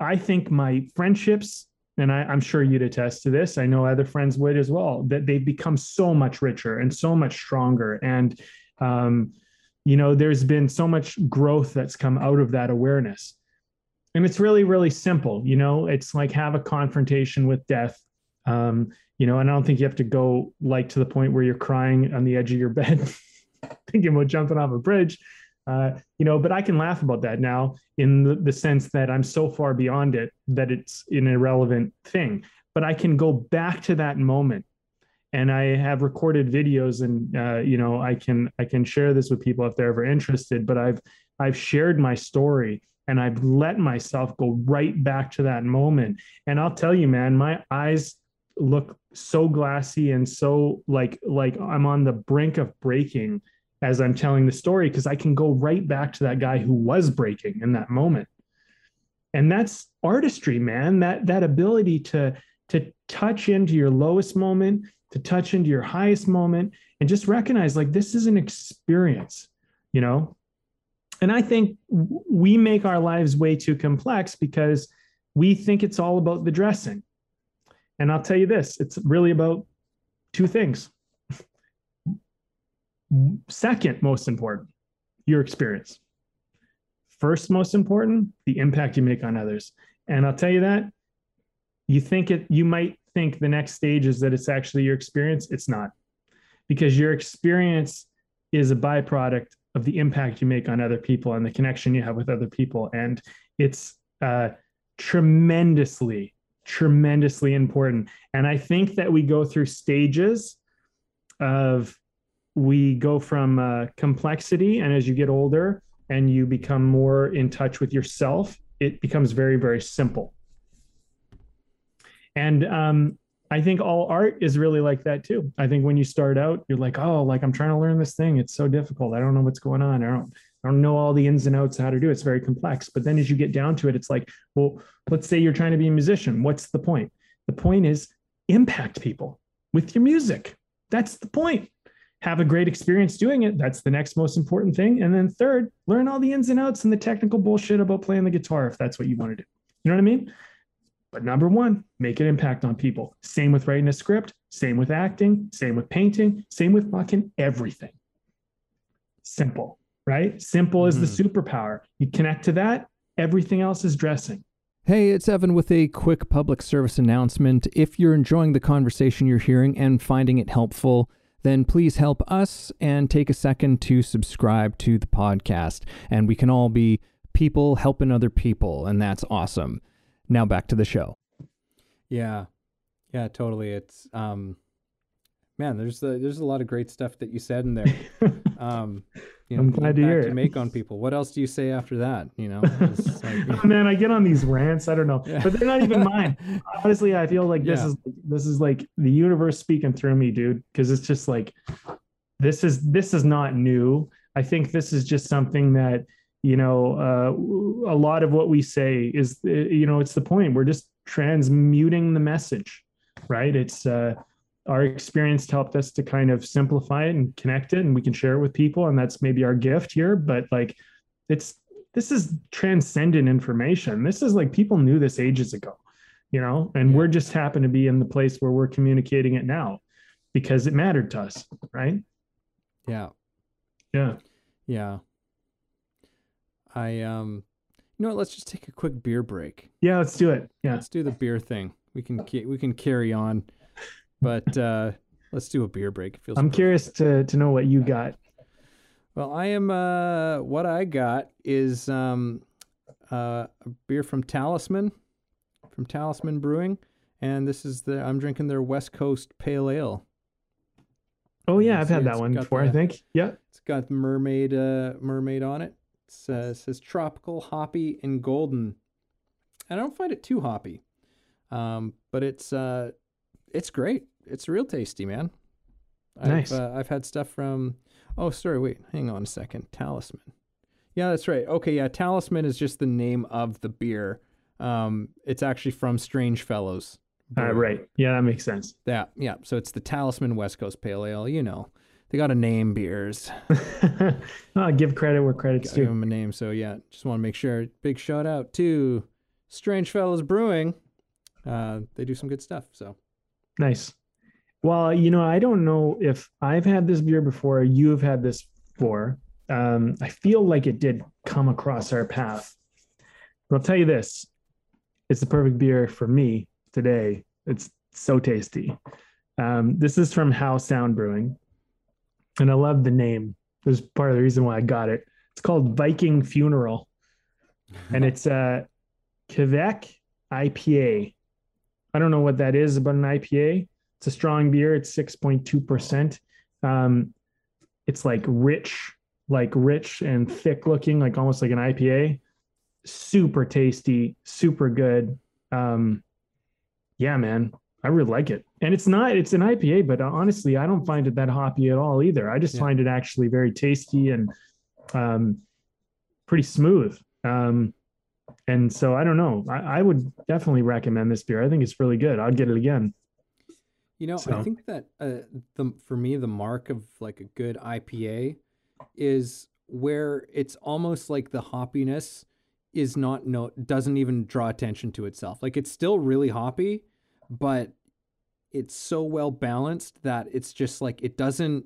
i think my friendships and I, i'm sure you'd attest to this i know other friends would as well that they've become so much richer and so much stronger. And um, you know there's been so much growth that's come out of that awareness. And it's really really simple you know? It's like have a confrontation with death. Um, you know and i don't think you have to go like to the point where you're crying on the edge of your bed thinking about jumping off a bridge uh, you know but i can laugh about that now in the, the sense that i'm so far beyond it that it's an irrelevant thing but i can go back to that moment and I have recorded videos, and uh, you know I can I can share this with people if they're ever interested. But I've I've shared my story, and I've let myself go right back to that moment. And I'll tell you, man, my eyes look so glassy and so like like I'm on the brink of breaking as I'm telling the story because I can go right back to that guy who was breaking in that moment. And that's artistry, man. That that ability to to touch into your lowest moment to touch into your highest moment and just recognize like this is an experience, you know? And I think we make our lives way too complex because we think it's all about the dressing. And I'll tell you this it's really about two things. Second, most important, your experience. First, most important, the impact you make on others. And I'll tell you that you think it, you might think the next stage is that it's actually your experience. It's not, because your experience is a byproduct of the impact you make on other people and the connection you have with other people. And it's uh, tremendously, tremendously important. And I think that we go through stages of we go from uh, complexity, and as you get older and you become more in touch with yourself, it becomes very, very simple. And um, I think all art is really like that too. I think when you start out, you're like, oh, like I'm trying to learn this thing. It's so difficult. I don't know what's going on. I don't, I don't know all the ins and outs how to do it. It's very complex. But then as you get down to it, it's like, well, let's say you're trying to be a musician. What's the point? The point is impact people with your music. That's the point. Have a great experience doing it. That's the next most important thing. And then third, learn all the ins and outs and the technical bullshit about playing the guitar if that's what you want to do. You know what I mean? But number one, make an impact on people. Same with writing a script, same with acting, same with painting, same with fucking everything. Simple, right? Simple mm-hmm. is the mm-hmm. superpower. You connect to that, everything else is dressing. Hey, it's Evan with a quick public service announcement. If you're enjoying the conversation you're hearing and finding it helpful, then please help us and take a second to subscribe to the podcast. And we can all be people helping other people, and that's awesome. Now back to the show. Yeah. Yeah, totally. It's um man, there's a, there's a lot of great stuff that you said in there. Um, you know, I'm glad to hear to it. make on people. What else do you say after that? You know, like, oh, man, I get on these rants. I don't know, yeah. but they're not even mine. Honestly, I feel like this yeah. is this is like the universe speaking through me, dude. Because it's just like this is this is not new. I think this is just something that you know uh, a lot of what we say is uh, you know it's the point we're just transmuting the message right it's uh, our experience helped us to kind of simplify it and connect it and we can share it with people and that's maybe our gift here but like it's this is transcendent information. This is like people knew this ages ago you know? And we're just happen to be in the place where we're communicating it now because it mattered to us right? Yeah. Yeah. Yeah. I um, you know what? Let's just take a quick beer break. Yeah, let's do it. Yeah, let's do the beer thing. We can we can carry on, but uh, let's do a beer break. Feels. I'm curious to to know what you got. Well, I am. Uh, what I got is um, uh, a beer from Talisman, from Talisman Brewing, and this is the I'm drinking their West Coast Pale Ale. Oh yeah, I've had that one before. The, I think. Yeah. It's got mermaid uh, mermaid on it. It says tropical, hoppy, and golden. And I don't find it too hoppy, um, but it's uh, it's great. It's real tasty, man. Nice. I've, uh, I've had stuff from. Oh, sorry. Wait, hang on a second. Talisman. Yeah, that's right. Okay, yeah, Talisman is just the name of the beer. Um, it's actually from Strange Fellows. Uh, right. Yeah, that makes sense. Yeah, yeah. So it's the Talisman West Coast Pale Ale. You know, they got to name beers. I'll give credit where credit's due. Give them a name. So yeah, just want to make sure. Big shout out to Strange Fellows Brewing. Uh, they do some good stuff. So Nice. Well, you know, I don't know if I've had this beer before, you have had this before. Um, I feel like it did come across our path. But I'll tell you this it's the perfect beer for me today. It's so tasty. Um, this is from Howe Sound Brewing, and I love the name. There's part of the reason why I got it. It's called Viking Funeral, and it's a Kveik IPA. I don't know what that is about an IPA. It's a strong beer. It's 6.2%. Um, it's like rich, like rich and thick looking, like almost like an IPA. Super tasty, super good. Um, yeah, man, I really like it. And it's not, it's an IPA, but honestly, I don't find it that hoppy at all either. I just Yeah. find it actually very tasty and um, pretty smooth. Um, and so I don't know. I, I would definitely recommend this beer. I think it's really good. I'd get it again. You know, I think that uh, the for me the mark of like a good IPA is where it's almost like the hoppiness is not no doesn't even draw attention to itself. Like it's still really hoppy, but it's so well balanced that it's just like it doesn't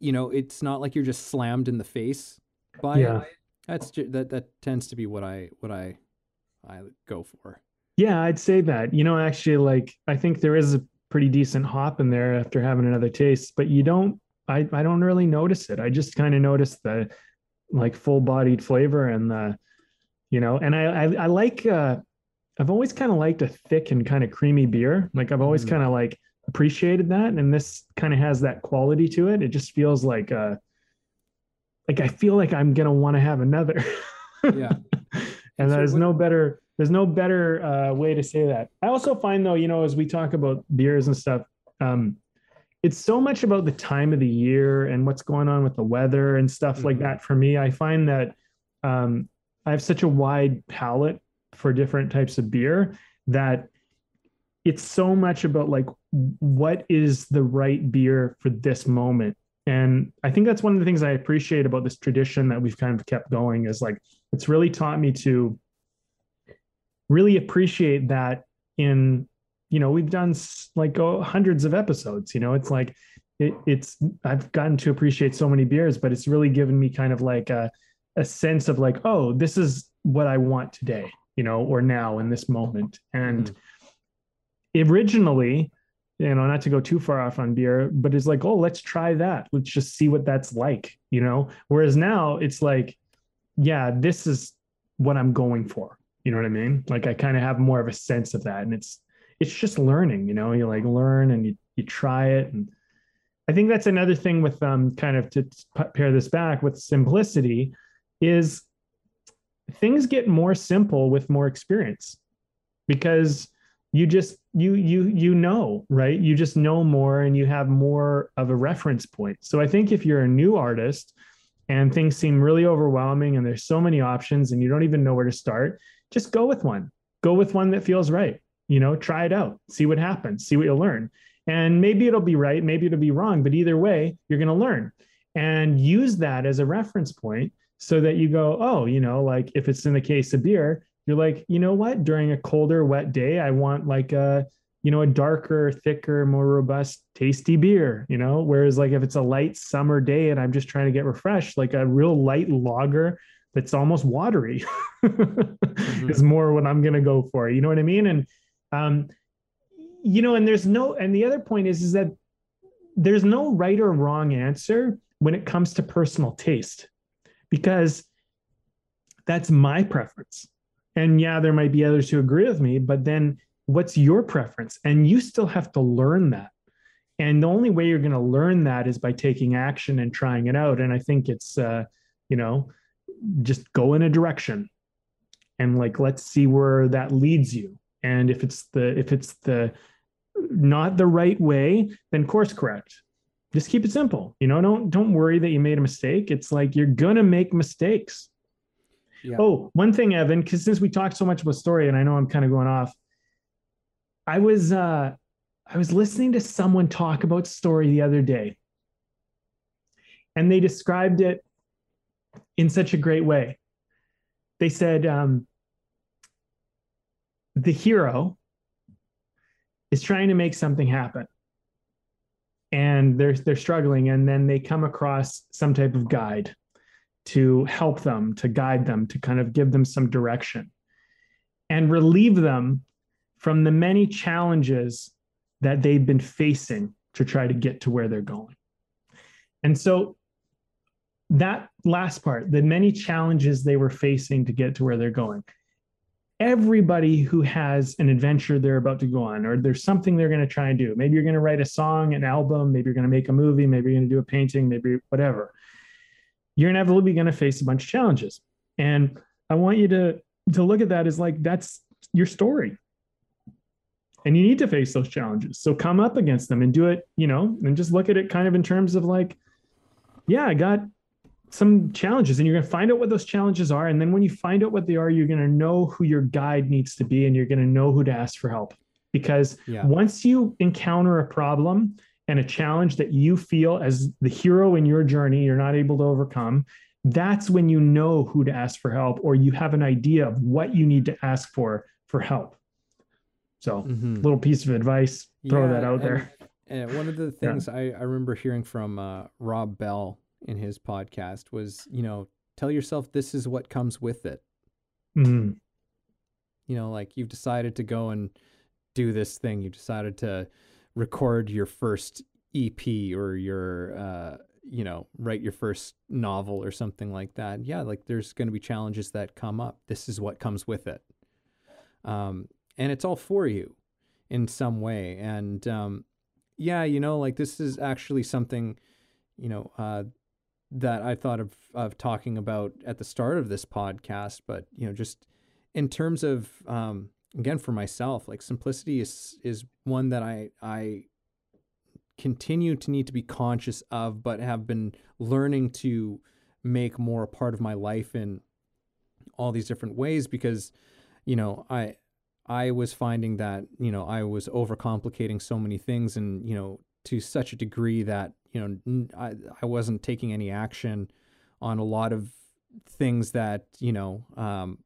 you know, it's not like you're just slammed in the face by Yeah. it. That's ju- that that tends to be what I what I I go for. Yeah, I'd say that. You know, actually, like I think there is a pretty decent hop in there after having another taste, but you don't. I I don't really notice it. I just kind of notice the like full bodied flavor and the, you know, and I I, I like. uh I've always kind of liked a thick and kind of creamy beer. Like I've always Mhm. kind of like appreciated that, and this kind of has that quality to it. It just feels like uh like I feel like I'm gonna want to have another. Yeah. and so there's what- no better there's no better uh, way to say that. I also find though, you know, as we talk about beers and stuff, um, it's so much about the time of the year and what's going on with the weather and stuff like Mhm. that. For me, I find that um, I have such a wide palette for different types of beer that it's so much about like what is the right beer for this moment and i think that's one of the things i appreciate about this tradition that we've kind of kept going is like it's really taught me to really appreciate that in you know we've done like oh, hundreds of episodes you know? It's like it, it's i've gotten to appreciate so many beers but it's really given me kind of like a, a sense of like oh this is what i want today you know or now in this moment. And mm-hmm. originally you know not to go too far off on beer but it's like oh let's try that. Let's just see what that's like you know? Whereas now it's like yeah this is what i'm going for. You know what i mean? Like i kind of have more of a sense of that and it's it's just learning you know? You like learn and you you try it and i think that's another thing with um kind of to pair this back with simplicity is things get more simple with more experience. Because you just you you you know right? You just know more and you have more of a reference point. So i think if you're a new artist and things seem really overwhelming and there's so many options and you don't even know where to start just go with one. Go with one that feels right. You know try it out. See what happens. See what you'll learn. And maybe it'll be right maybe it'll be wrong but either way you're going to learn. And use that as a reference point so that you go oh you know like if it's in the case of beer you're like you know what? During a colder wet day i want like a you know a darker thicker more robust tasty beer you know? Whereas like if it's a light summer day and i'm just trying to get refreshed like a real light lager that's almost watery is more what i'm going to go for you know what i mean? And um you know and there's no and the other point is is that there's no right or wrong answer when it comes to personal taste because that's my preference and yeah there might be others who agree with me but then what's your preference? And you still have to learn that. And the only way you're going to learn that is by taking action and trying it out. And i think it's uh you know just go in a direction and like let's see where that leads you. And if it's the if it's the not the right way then course correct. Just keep it simple. You know don't don't worry that you made a mistake. It's like you're gonna make mistakes Yeah. Oh, one thing, Evan, because since we talked so much about story, and I know I'm kind of going off, I was uh I was listening to someone talk about story the other day, and they described it in such a great way. They said um, the hero is trying to make something happen and they're they're struggling and then they come across some type of guide to help them to guide them to kind of give them some direction and relieve them from the many challenges that they've been facing to try to get to where they're going and so that last part the many challenges they were facing to get to where they're going everybody who has an adventure they're about to go on, or there's something they're going to try and do. Maybe you're going to write a song, an album, maybe you're going to make a movie, maybe you're going to do a painting, maybe whatever. You're inevitably going to face a bunch of challenges. And I want you to to look at that as like that's your story. And you need to face those challenges. So come up against them and do it, you know, and just look at it kind of in terms of like, yeah, I got some challenges and you're going to find out what those challenges are and then when you find out what they are you're going to know who your guide needs to be and you're going to know who to ask for help because Yeah. once you encounter a problem and a challenge that you feel as the hero in your journey you're not able to overcome that's when you know who to ask for help or you have an idea of what you need to ask for for help so Mhm. little piece of advice throw Yeah, that out and- there And one of the things I, I remember hearing from uh, Rob Bell in his podcast was, you know, tell yourself this is what comes with it. Mhm. You know, like you've decided to go and do this thing. you've decided to record your first EP or your, uh, you know, write your first novel or something like that. Yeah, like there's going to be challenges that come up. This is what comes with it. Um, and it's all for you in some way. And um, yeah, you know, like this is actually something, you know, uh, that I thought of of talking about at the start of this podcast. But you know, just in terms of um, again for myself, like simplicity is is one that I I continue to need to be conscious of, but have been learning to make more a part of my life in all these different ways because you know I I was finding that you know I was overcomplicating so many things and you know to such a degree that you know I I wasn't taking any action on a lot of things that you know um,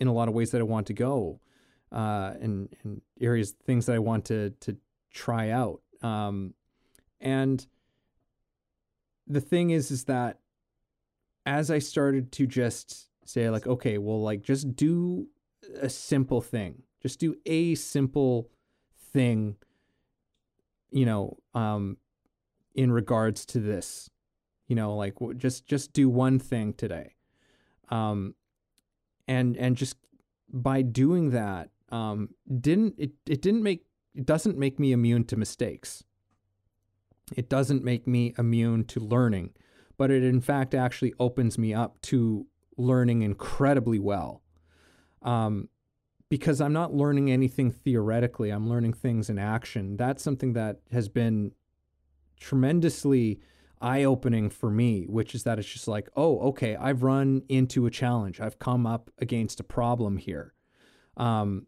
in a lot of ways that I want to go uh, and and areas things that I want to to try out. Um, and the thing is is that as I started to just say like okay well like just do a simple thing. Just do a simple thing you know um in regards to this. You know like just just do one thing today. Um and and just by doing that um didn't it it didn't make it doesn't make me immune to mistakes it doesn't make me immune to learning but it in fact actually opens me up to learning incredibly well um, because I'm not learning anything theoretically. I'm learning things in action. That's something that has been tremendously eye opening for me, which is that it's just like, oh, okay, I've run into a challenge. I've come up against a problem here. Um,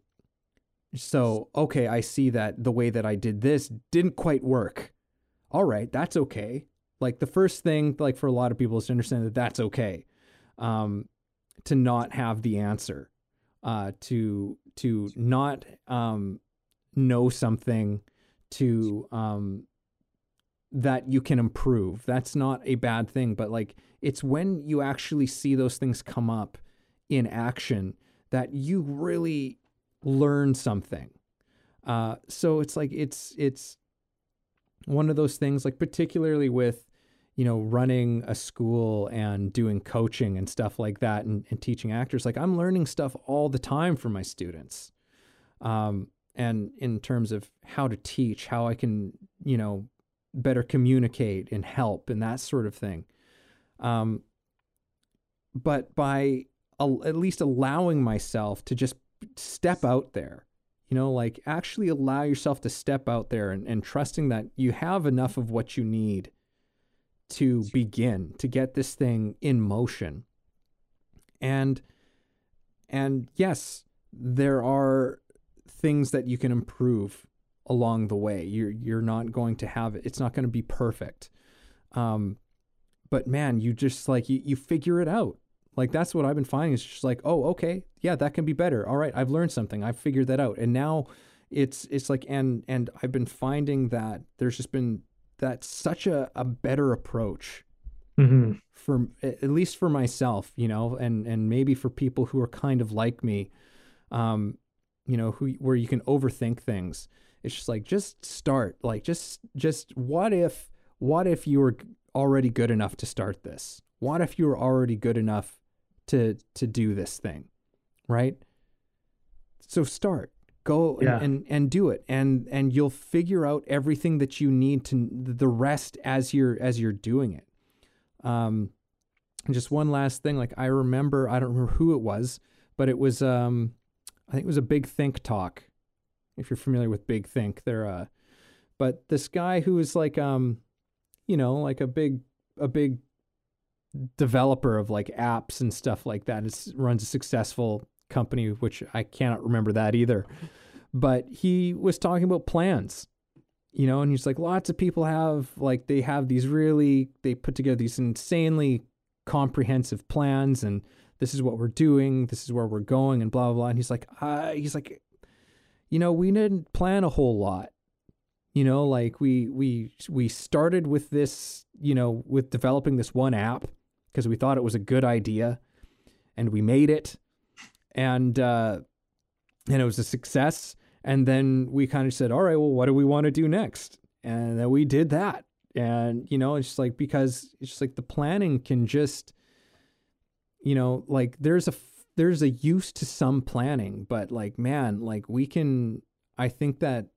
so, okay, I see that the way that I did this didn't quite work. All right, that's okay. Like the first thing, like for a lot of people, is to understand that that's okay. Um, to not have the answer uh, to to not um, know something to um, that you can improve. That's not a bad thing, but like it's when you actually see those things come up in action that you really learn something. Uh, so it's like it's it's one of those things, like particularly with you know running a school and doing coaching and stuff like that and, and teaching actors like i'm learning stuff all the time from my students um, and in terms of how to teach how i can you know better communicate and help and that sort of thing. Um, but by al- at least allowing myself to just step out there you know like actually allow yourself to step out there and, and trusting that you have enough of what you need to begin to get this thing in motion. And and yes there are things that you can improve along the way. You're you're not going to have it it's not going to be perfect. Um but man you just like you, you figure it out. Like that's what i've been finding is just like oh okay yeah that can be better. All right i've learned something. I've figured that out. And now it's it's like and and i've been finding that there's just been that's such a, a better approach Mhm. for at least for myself, you know, and and maybe for people who are kind of like me, um, you know, who where you can overthink things. It's just like just start, like just just what if what if you were already good enough to start this? What if you were already good enough to to do this thing, right? So start, go and, Yeah. and and do it, and and you'll figure out everything that you need to the rest as you're as you're doing it. Um, and just one last thing, like I remember, I don't remember who it was, but it was, um, I think it was a Big Think talk. If you're familiar with Big Think, they're, uh, but this guy who is like, um, you know, like a big, a big developer of like apps and stuff like that. It runs a successful company, which I cannot remember that either. But he was talking about plans you know and he's like lots of people have like they have these really they put together these insanely comprehensive plans and this is what we're doing this is where we're going and blah blah blah and he's like uh, he's like you know we didn't plan a whole lot you know like we we we started with this you know with developing this one app because we thought it was a good idea and we made it and uh and it was a success and then we kind of said, all right, well, what do we want to do next? And then we did that. And, you know, it's just like, because it's just like the planning can just, you know, like there's a, there's a use to some planning, but like, man, like we can, I think that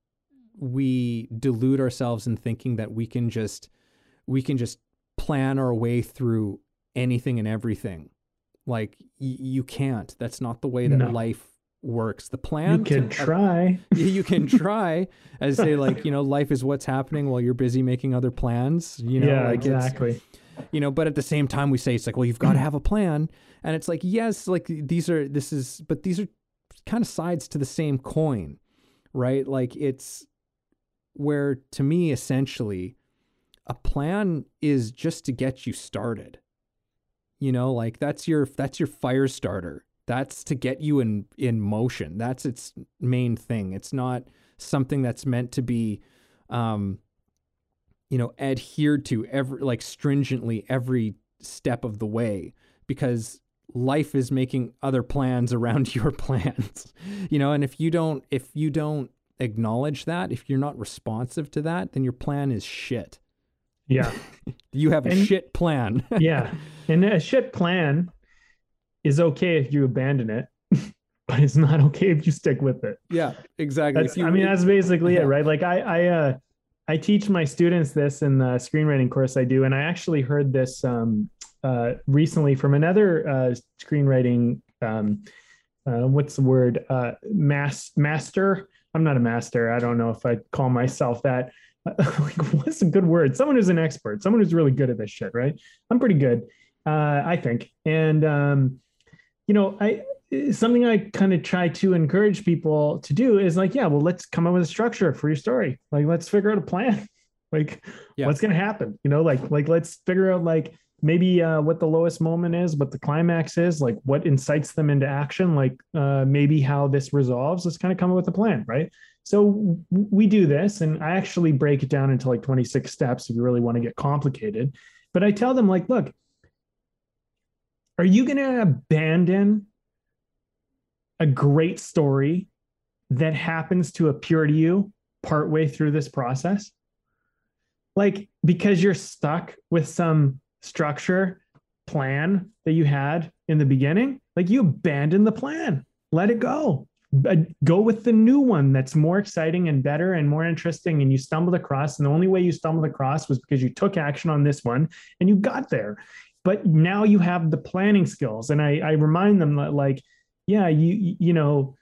we delude ourselves in thinking that we can just, we can just plan our way through anything and everything. Like y- you can't. That's not the way that No. life works. The plan You can to- try. you you can try as say like you know life is what's happening while you're busy making other plans you know yeah, like it's exactly. You know but at the same time we say it's like well you've got to have a plan. And it's like yes like these are this is but these are kind of sides to the same coin right? Like it's where to me essentially a plan is just to get you started. You know like that's your that's your fire starter. That's to get you in in motion. That's its main thing. It's not something that's meant to be um you know adhered to every like stringently every step of the way because life is making other plans around your plans you know and if you don't if you don't acknowledge that if you're not responsive to that then your plan is shit Yeah. you have a And- shit plan yeah. And a shit plan is okay if you abandon it, but it's not okay if you stick with it. yeah exactly you- I mean, that's basically Yeah. it, right? Like I, I, uh, I teach my students this in the screenwriting course I do, and I actually heard this um, uh, recently from another uh, screenwriting. Um, uh, what's the word? Uh, mass master. I'm not a master. I don't know if I call myself that. like, what's a good word? Someone who's an expert. Someone who's really good at this shit, right? I'm pretty good, uh, I think. And um, you know, I something I kind of try to encourage people to do is like, yeah, well, let's come up with a structure for your story. Like, let's figure out a plan. like, Yeah. what's gonna happen? You know, like, like let's figure out like maybe uh, what the lowest moment is, what the climax is, like what incites them into action, like uh, maybe how this resolves. Let's kind of come up with a plan, right? So we do this, and I actually break it down into like 26 steps if you really want to get complicated. But I tell them like, look, are you going to abandon a great story that happens to appear to you partway through this process? Like, because you're stuck with some structure plan that you had in the beginning, like you abandon the plan, let it go. Go with the new one that's more exciting and better and more interesting. And you stumbled across, and the only way you stumbled across was because you took action on this one and you got there but now you have the planning skills and i i remind them that like yeah you you know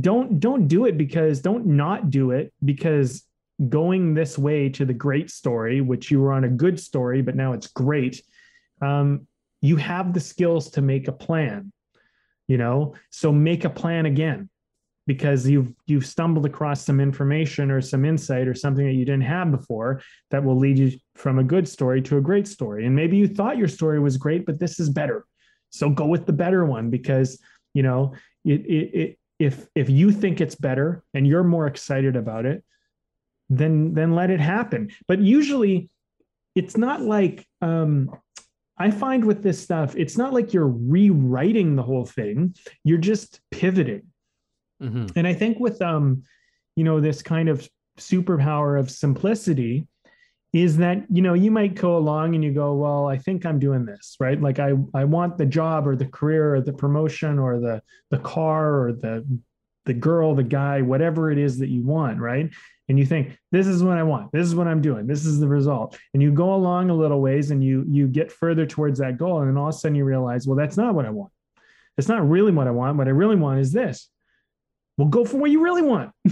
don't don't do it because don't not do it because going this way to the great story which you were on a good story but now it's great um, you have the skills to make a plan you know? So make a plan again because you've you've stumbled across some information or some insight or something that you didn't have before that will lead you from a good story to a great story. And maybe you thought your story was great but this is better. So go with the better one because you know it, it, it if if you think it's better and you're more excited about it then then let it happen but usually it's not like um I find with this stuff, it's not like you're rewriting the whole thing. You're just pivoting. Mm-hmm. And I think with um, you know, this kind of superpower of simplicity is that you know you might go along and you go well i think i'm doing this right? Like i i want the job or the career or the promotion or the the car or the the girl the guy whatever it is that you want right? And you think this is what i want. This is what i'm doing. This is the result. And you go along a little ways and you you get further towards that goal. And then all of a sudden you realize well that's not what i want. It's not really what i want. What i really want is this. Well go for what you really want.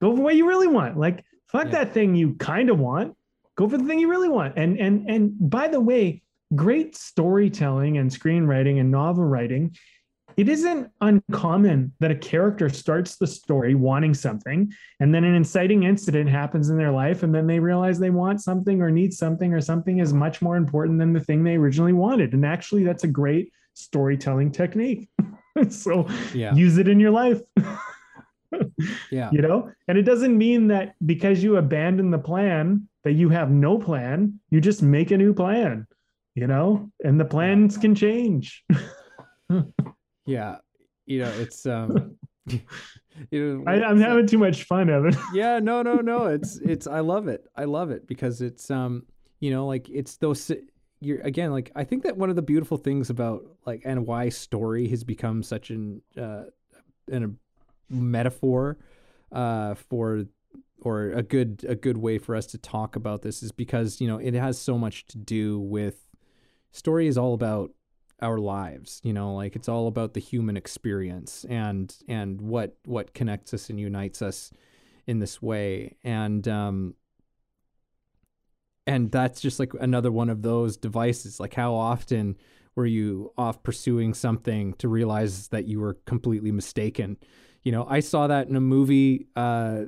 Go for what you really want. Like fuck yeah. that thing you kind of want. Go for the thing you really want. And and and by the way great storytelling and screenwriting and novel writing it isn't uncommon that a character starts the story wanting something and then an inciting incident happens in their life and then they realize they want something or need something or something is much more important than the thing they originally wanted. And actually that's a great storytelling technique. So yeah. use it in your life yeah. You know? And it doesn't mean that because you abandon the plan that you have no plan you just make a new plan you know? And the plans can change. Yeah. You know it's um you know I, am having too much fun Evan. yeah no no no. It's it's i love it. I love it because it's um you know like it's those you're again like i think that one of the beautiful things about like and why story has become such an uh an a metaphor uh for or a good a good way for us to talk about this is because you know it has so much to do with story is all about our lives you know like it's all about the human experience and and what what connects us and unites us in this way. And um and that's just like another one of those devices. Like how often were you off pursuing something to realize that you were completely mistaken you know i saw that in a movie uh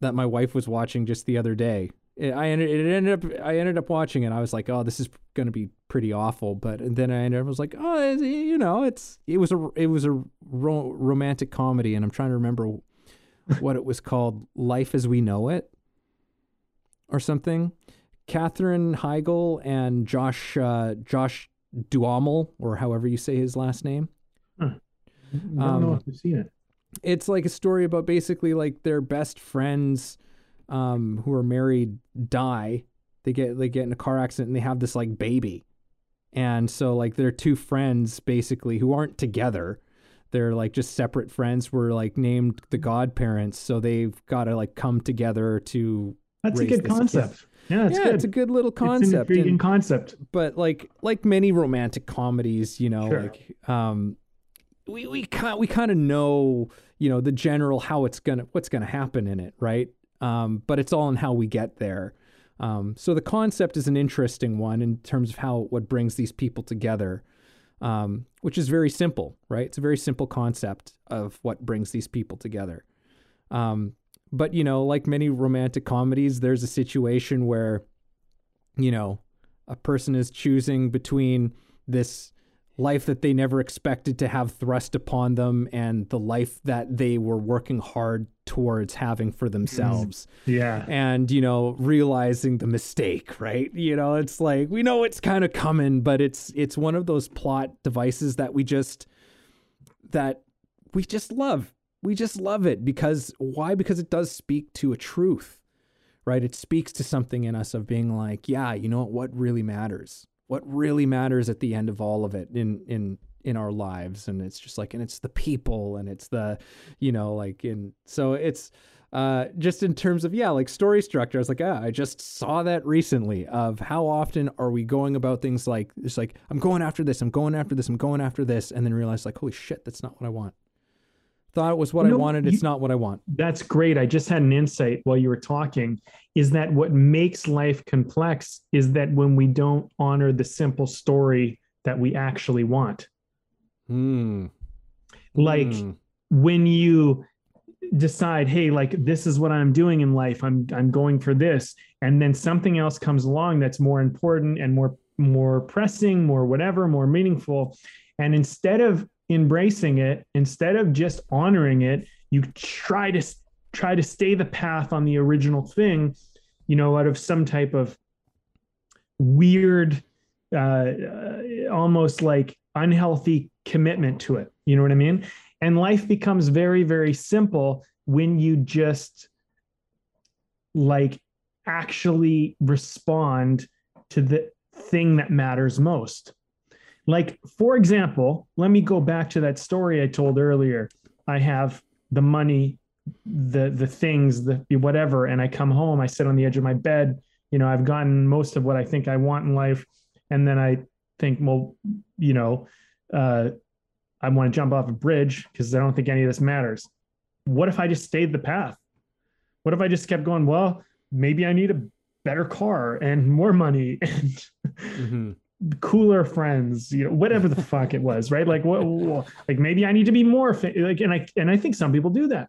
that my wife was watching just the other day it, I ended, it ended up I ended up watching it. I was like, oh, this is going to be pretty awful. But then I ended up I was like, oh, you know, it's it was a it was a ro- romantic comedy, and I'm trying to remember what it was called, Life as We Know It, or something. Katherine Heigl and Josh uh, Josh Duhamel, or however you say his last name. Huh. I don't um, know if I've seen it. It's like a story about basically like their best friends um, who are married die. They get they get in a car accident and they have this like baby, and so like their two friends basically who aren't together. They're like just separate friends were like named the godparents, so they've got to like come together to. That's a good concept. Kid. Yeah, it's yeah, good. it's a good little concept. It's an intriguing and, concept. But like like many romantic comedies, you know, sure. like um, we we kind we kind of know you know the general how it's gonna what's gonna happen in it, right? um, but it's all in how we get there. Um, so the concept is an interesting one in terms of how what brings these people together, um, which is very simple, right? It's a very simple concept of what brings these people together. Um, but you know, like many romantic comedies, there's a situation where, you know, a person is choosing between this life that they never expected to have thrust upon them and the life that they were working hard towards having for mm. themselves. Yeah. And, you know, realizing the mistake, right? You know, it's like we know it's kind of coming, but it's it's one of those plot devices that we just that we just love. We just love it because why? Because it does speak to a truth. Right? It speaks to something in us of being like, yeah, you know what, what really matters what really matters at the end of all of it in in in our lives. And it's just like and it's the people and it's the you know like in so it's uh just in terms of yeah like story structure i was like ah i just saw that recently of how often are we going about things like it's like i'm going after this i'm going after this i'm going after this. And then realize like holy shit that's not what i want thought it was what I wanted. You, it's not what I want. That's great. I just had an insight while you were talking is that what makes life complex is that when we don't honor the simple story that we actually want. Hmm. Like Hmm. when you decide, hey, like this is what I'm doing in life. I'm I'm going for this. And then something else comes along that's more important and more more pressing, more whatever, more meaningful. And instead of embracing it, instead of just honoring it, you try to try to stay the path on the original thing, you know, out of some type of weird, uh, uh, almost like unhealthy commitment to it. You know what I mean? And life becomes very, very simple when you just like actually respond to the thing that matters most. Like, for example, let me go back to that story I told earlier. I have the money, the the things, the whatever, and I come home, I sit on the edge of my bed, you know, I've gotten most of what I think I want in life. And then I think, well, you know, uh, I want to jump off a bridge because I don't think any of this matters. What if I just stayed the path? What if I just kept going, well, maybe I need a better car and more money and Mhm. Cooler friends, you know, whatever the fuck it was, right? Like what, like maybe I need to be more like, and I and I think some people do that,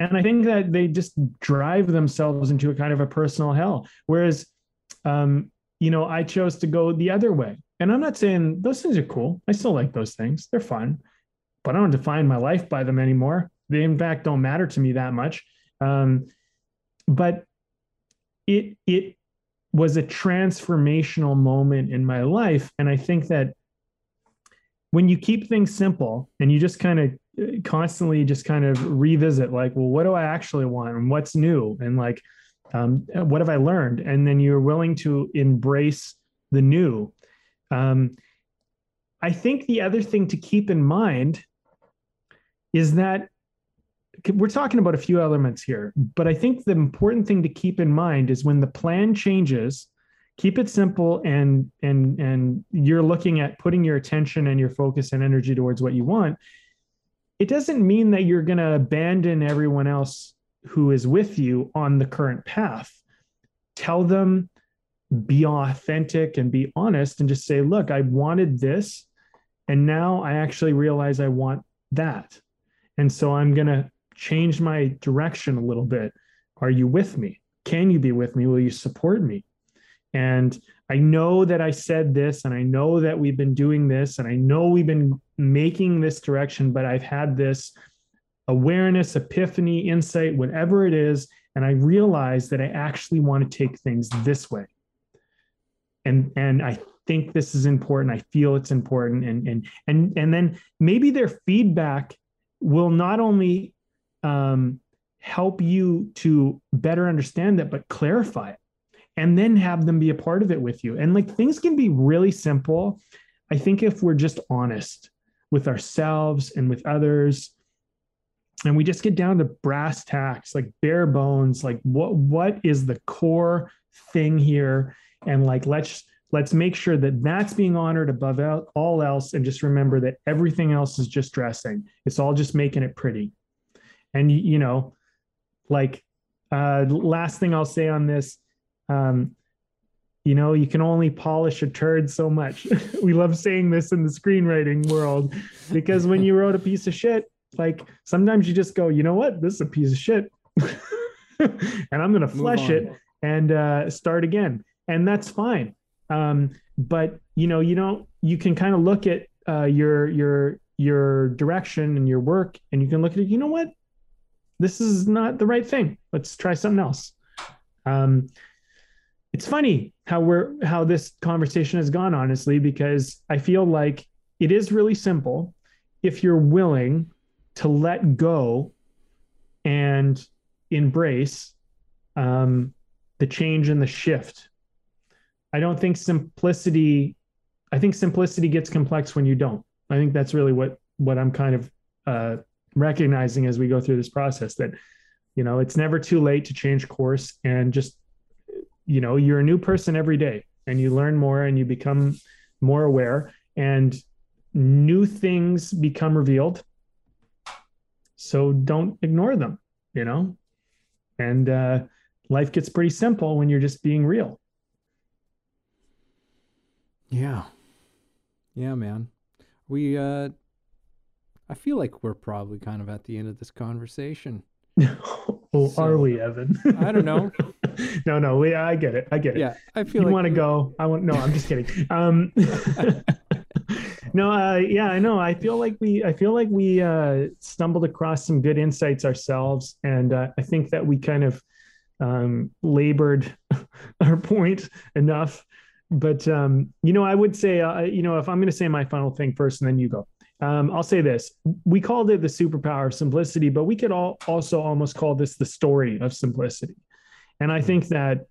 and I think that they just drive themselves into a kind of a personal hell. Whereas, um, you know, I chose to go the other way, and I'm not saying those things are cool. I still like those things; they're fun, but I don't define my life by them anymore. They in fact don't matter to me that much. Um, but it it was a transformational moment in my life. And I think that when you keep things simple and you just kind of constantly just kind of revisit, like, well, what do I actually want and what's new? And like, um, what have I learned? And then you're willing to embrace the new. Um, I think the other thing to keep in mind is that we're talking about a few elements here, but I think the important thing to keep in mind is when the plan changes, keep it simple and and and you're looking at putting your attention and your focus and energy towards what you want. It doesn't mean that you're going to abandon everyone else who is with you on the current path. Tell them be authentic and be honest and just say, "Look, I wanted this and now I actually realize I want that." And so I'm going to change my direction a little bit. Are you with me? Can you be with me? Will you support me? And I know that I said this, and I know that we've been doing this, and I know we've been making this direction, but I've had this awareness, epiphany, insight, whatever it is. And I realize that I actually want to take things this way. And, and I think this is important. I feel it's important. And, and, and, and then maybe their feedback will not only um, help you to better understand that, but clarify it and then have them be a part of it with you. And like things can be really simple. I think if we're just honest with ourselves and with others, and we just get down to brass tacks, like bare bones, like what what is the core thing here, and like let's let's make sure that that's being honored above all else, and just remember that everything else is just dressing. It's all just making it pretty and you know like uh last thing i'll say on this um you know you can only polish a turd so much. We love saying this in the screenwriting world because when you wrote a piece of shit like sometimes you just go you know what? This is a piece of shit. And i'm gonna flesh it and uh start again. And that's fine. Um but you know you don't you can kind of look at uh your your your direction and your work and you can look at it you know what this is not the right thing. Let's try something else. Um, it's funny how we're how this conversation has gone, honestly, because I feel like it is really simple if you're willing to let go and embrace um, the change and the shift. I don't think simplicity. I think simplicity gets complex when you don't. I think that's really what what I'm kind of uh, recognizing as we go through this process that you know it's never too late to change course and just you know you're a new person every day and you learn more and you become more aware and new things become revealed so don't ignore them you know and uh life gets pretty simple when you're just being real Yeah. Yeah, man. We uh I feel like we're probably kind of at the end of this conversation. oh, So- are we, Evan? I don't know. no, no, we. I get it. I get it. Yeah, I feel you like want to go? I want. No, I'm just kidding. Um, no, uh, yeah, I know. I feel like we. I feel like we uh, stumbled across some good insights ourselves, and uh, I think that we kind of um, labored our point enough. But um, you know, I would say, uh, you know, if I'm going to say my final thing first, and then you go. Um, I'll say this: we called it the superpower of simplicity, but we could all also almost call this the story of simplicity. And I think that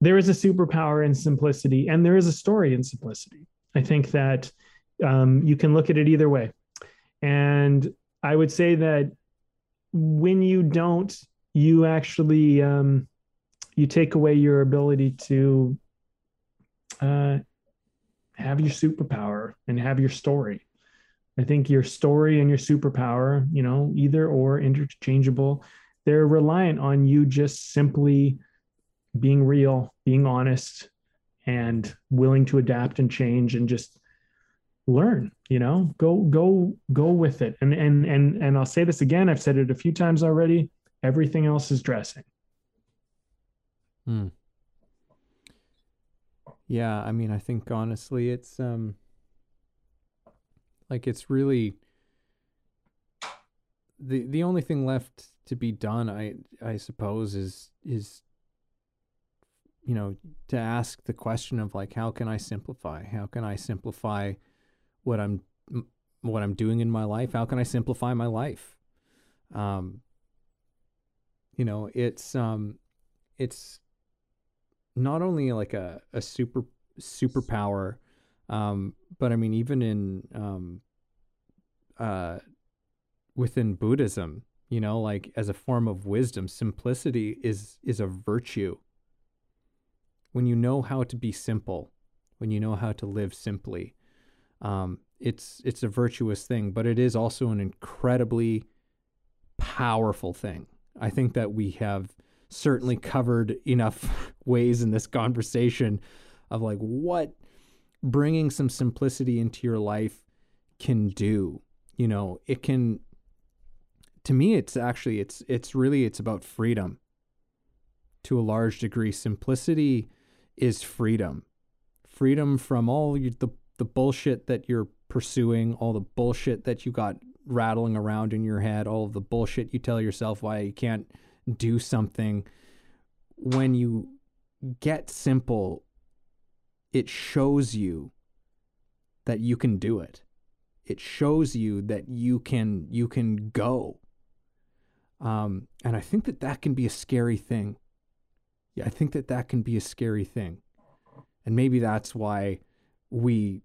there is a superpower in simplicity and there is a story in simplicity. I think that um, you can look at it either way. And I would say that when you don't, you actually um, you take away your ability to uh, have your superpower and have your story. I think your story and your superpower, you know, either or interchangeable, they're reliant on you just simply being real, being honest, and willing to adapt and change and just learn, you know, go, go, go with it. And and and and I'll say this again, I've said it a few times already. Everything else is dressing. Hmm. Yeah, I mean, I think honestly, it's um, like it's really the the only thing left to be done. I I suppose is is you know to ask the question of like, how can I simplify? How can I simplify what I'm what I'm doing in my life? How can I simplify my life? Um, you know, it's um, it's not only like a, a super superpower, um, but I mean even in um, uh, within Buddhism, you know, like as a form of wisdom, simplicity is is a virtue. When you know how to be simple, when you know how to live simply, um, it's it's a virtuous thing, but it is also an incredibly powerful thing. I think that we have certainly covered enough ways in this conversation of like what bringing some simplicity into your life can do you know it can to me it's actually it's it's really it's about freedom. To a large degree simplicity is freedom. Freedom from all the the bullshit that you're pursuing all the bullshit that you got rattling around in your head all of the bullshit you tell yourself why you can't do something. When you get simple it shows you that you can do it. It shows you that you can you can go. Um and i think that that can be a scary thing. Yeah i think that that can be a scary thing. And maybe that's why we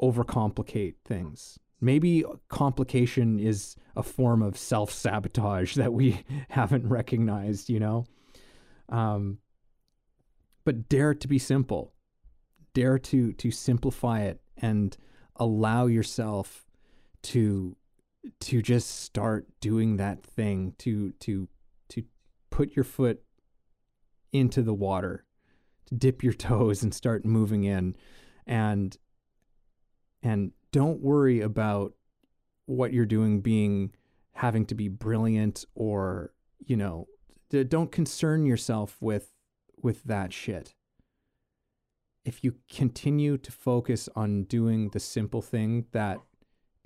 overcomplicate things. Maybe complication is a form of self-sabotage that we haven't recognized you know? Um but dare to be simple dare to to simplify it and allow yourself to to just start doing that thing to to to put your foot into the water to dip your toes and start moving in. And and don't worry about what you're doing being having to be brilliant or you know don't concern yourself with with that shit if you continue to focus on doing the simple thing that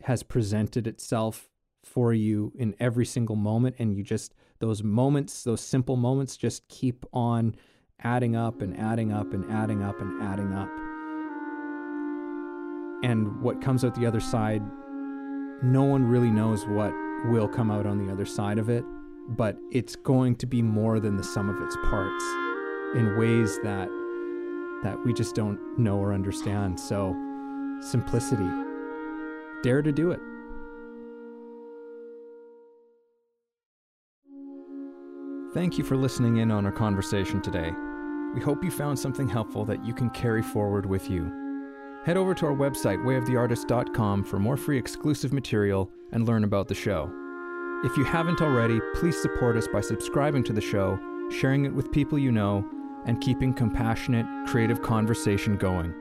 has presented itself for you in every single moment and you just those moments those simple moments just keep on adding up and adding up and adding up and adding up. And what comes out the other side no one really knows what will come out on the other side of it but it's going to be more than the sum of its parts in ways that that we just don't know or understand so simplicity dare to do it Thank you for listening in on our conversation today. We hope you found something helpful that you can carry forward with you. Head over to our website, wayoftheartist.com, for more free exclusive material and learn about the show. If you haven't already, please support us by subscribing to the show, sharing it with people you know, and keeping compassionate, creative conversation going.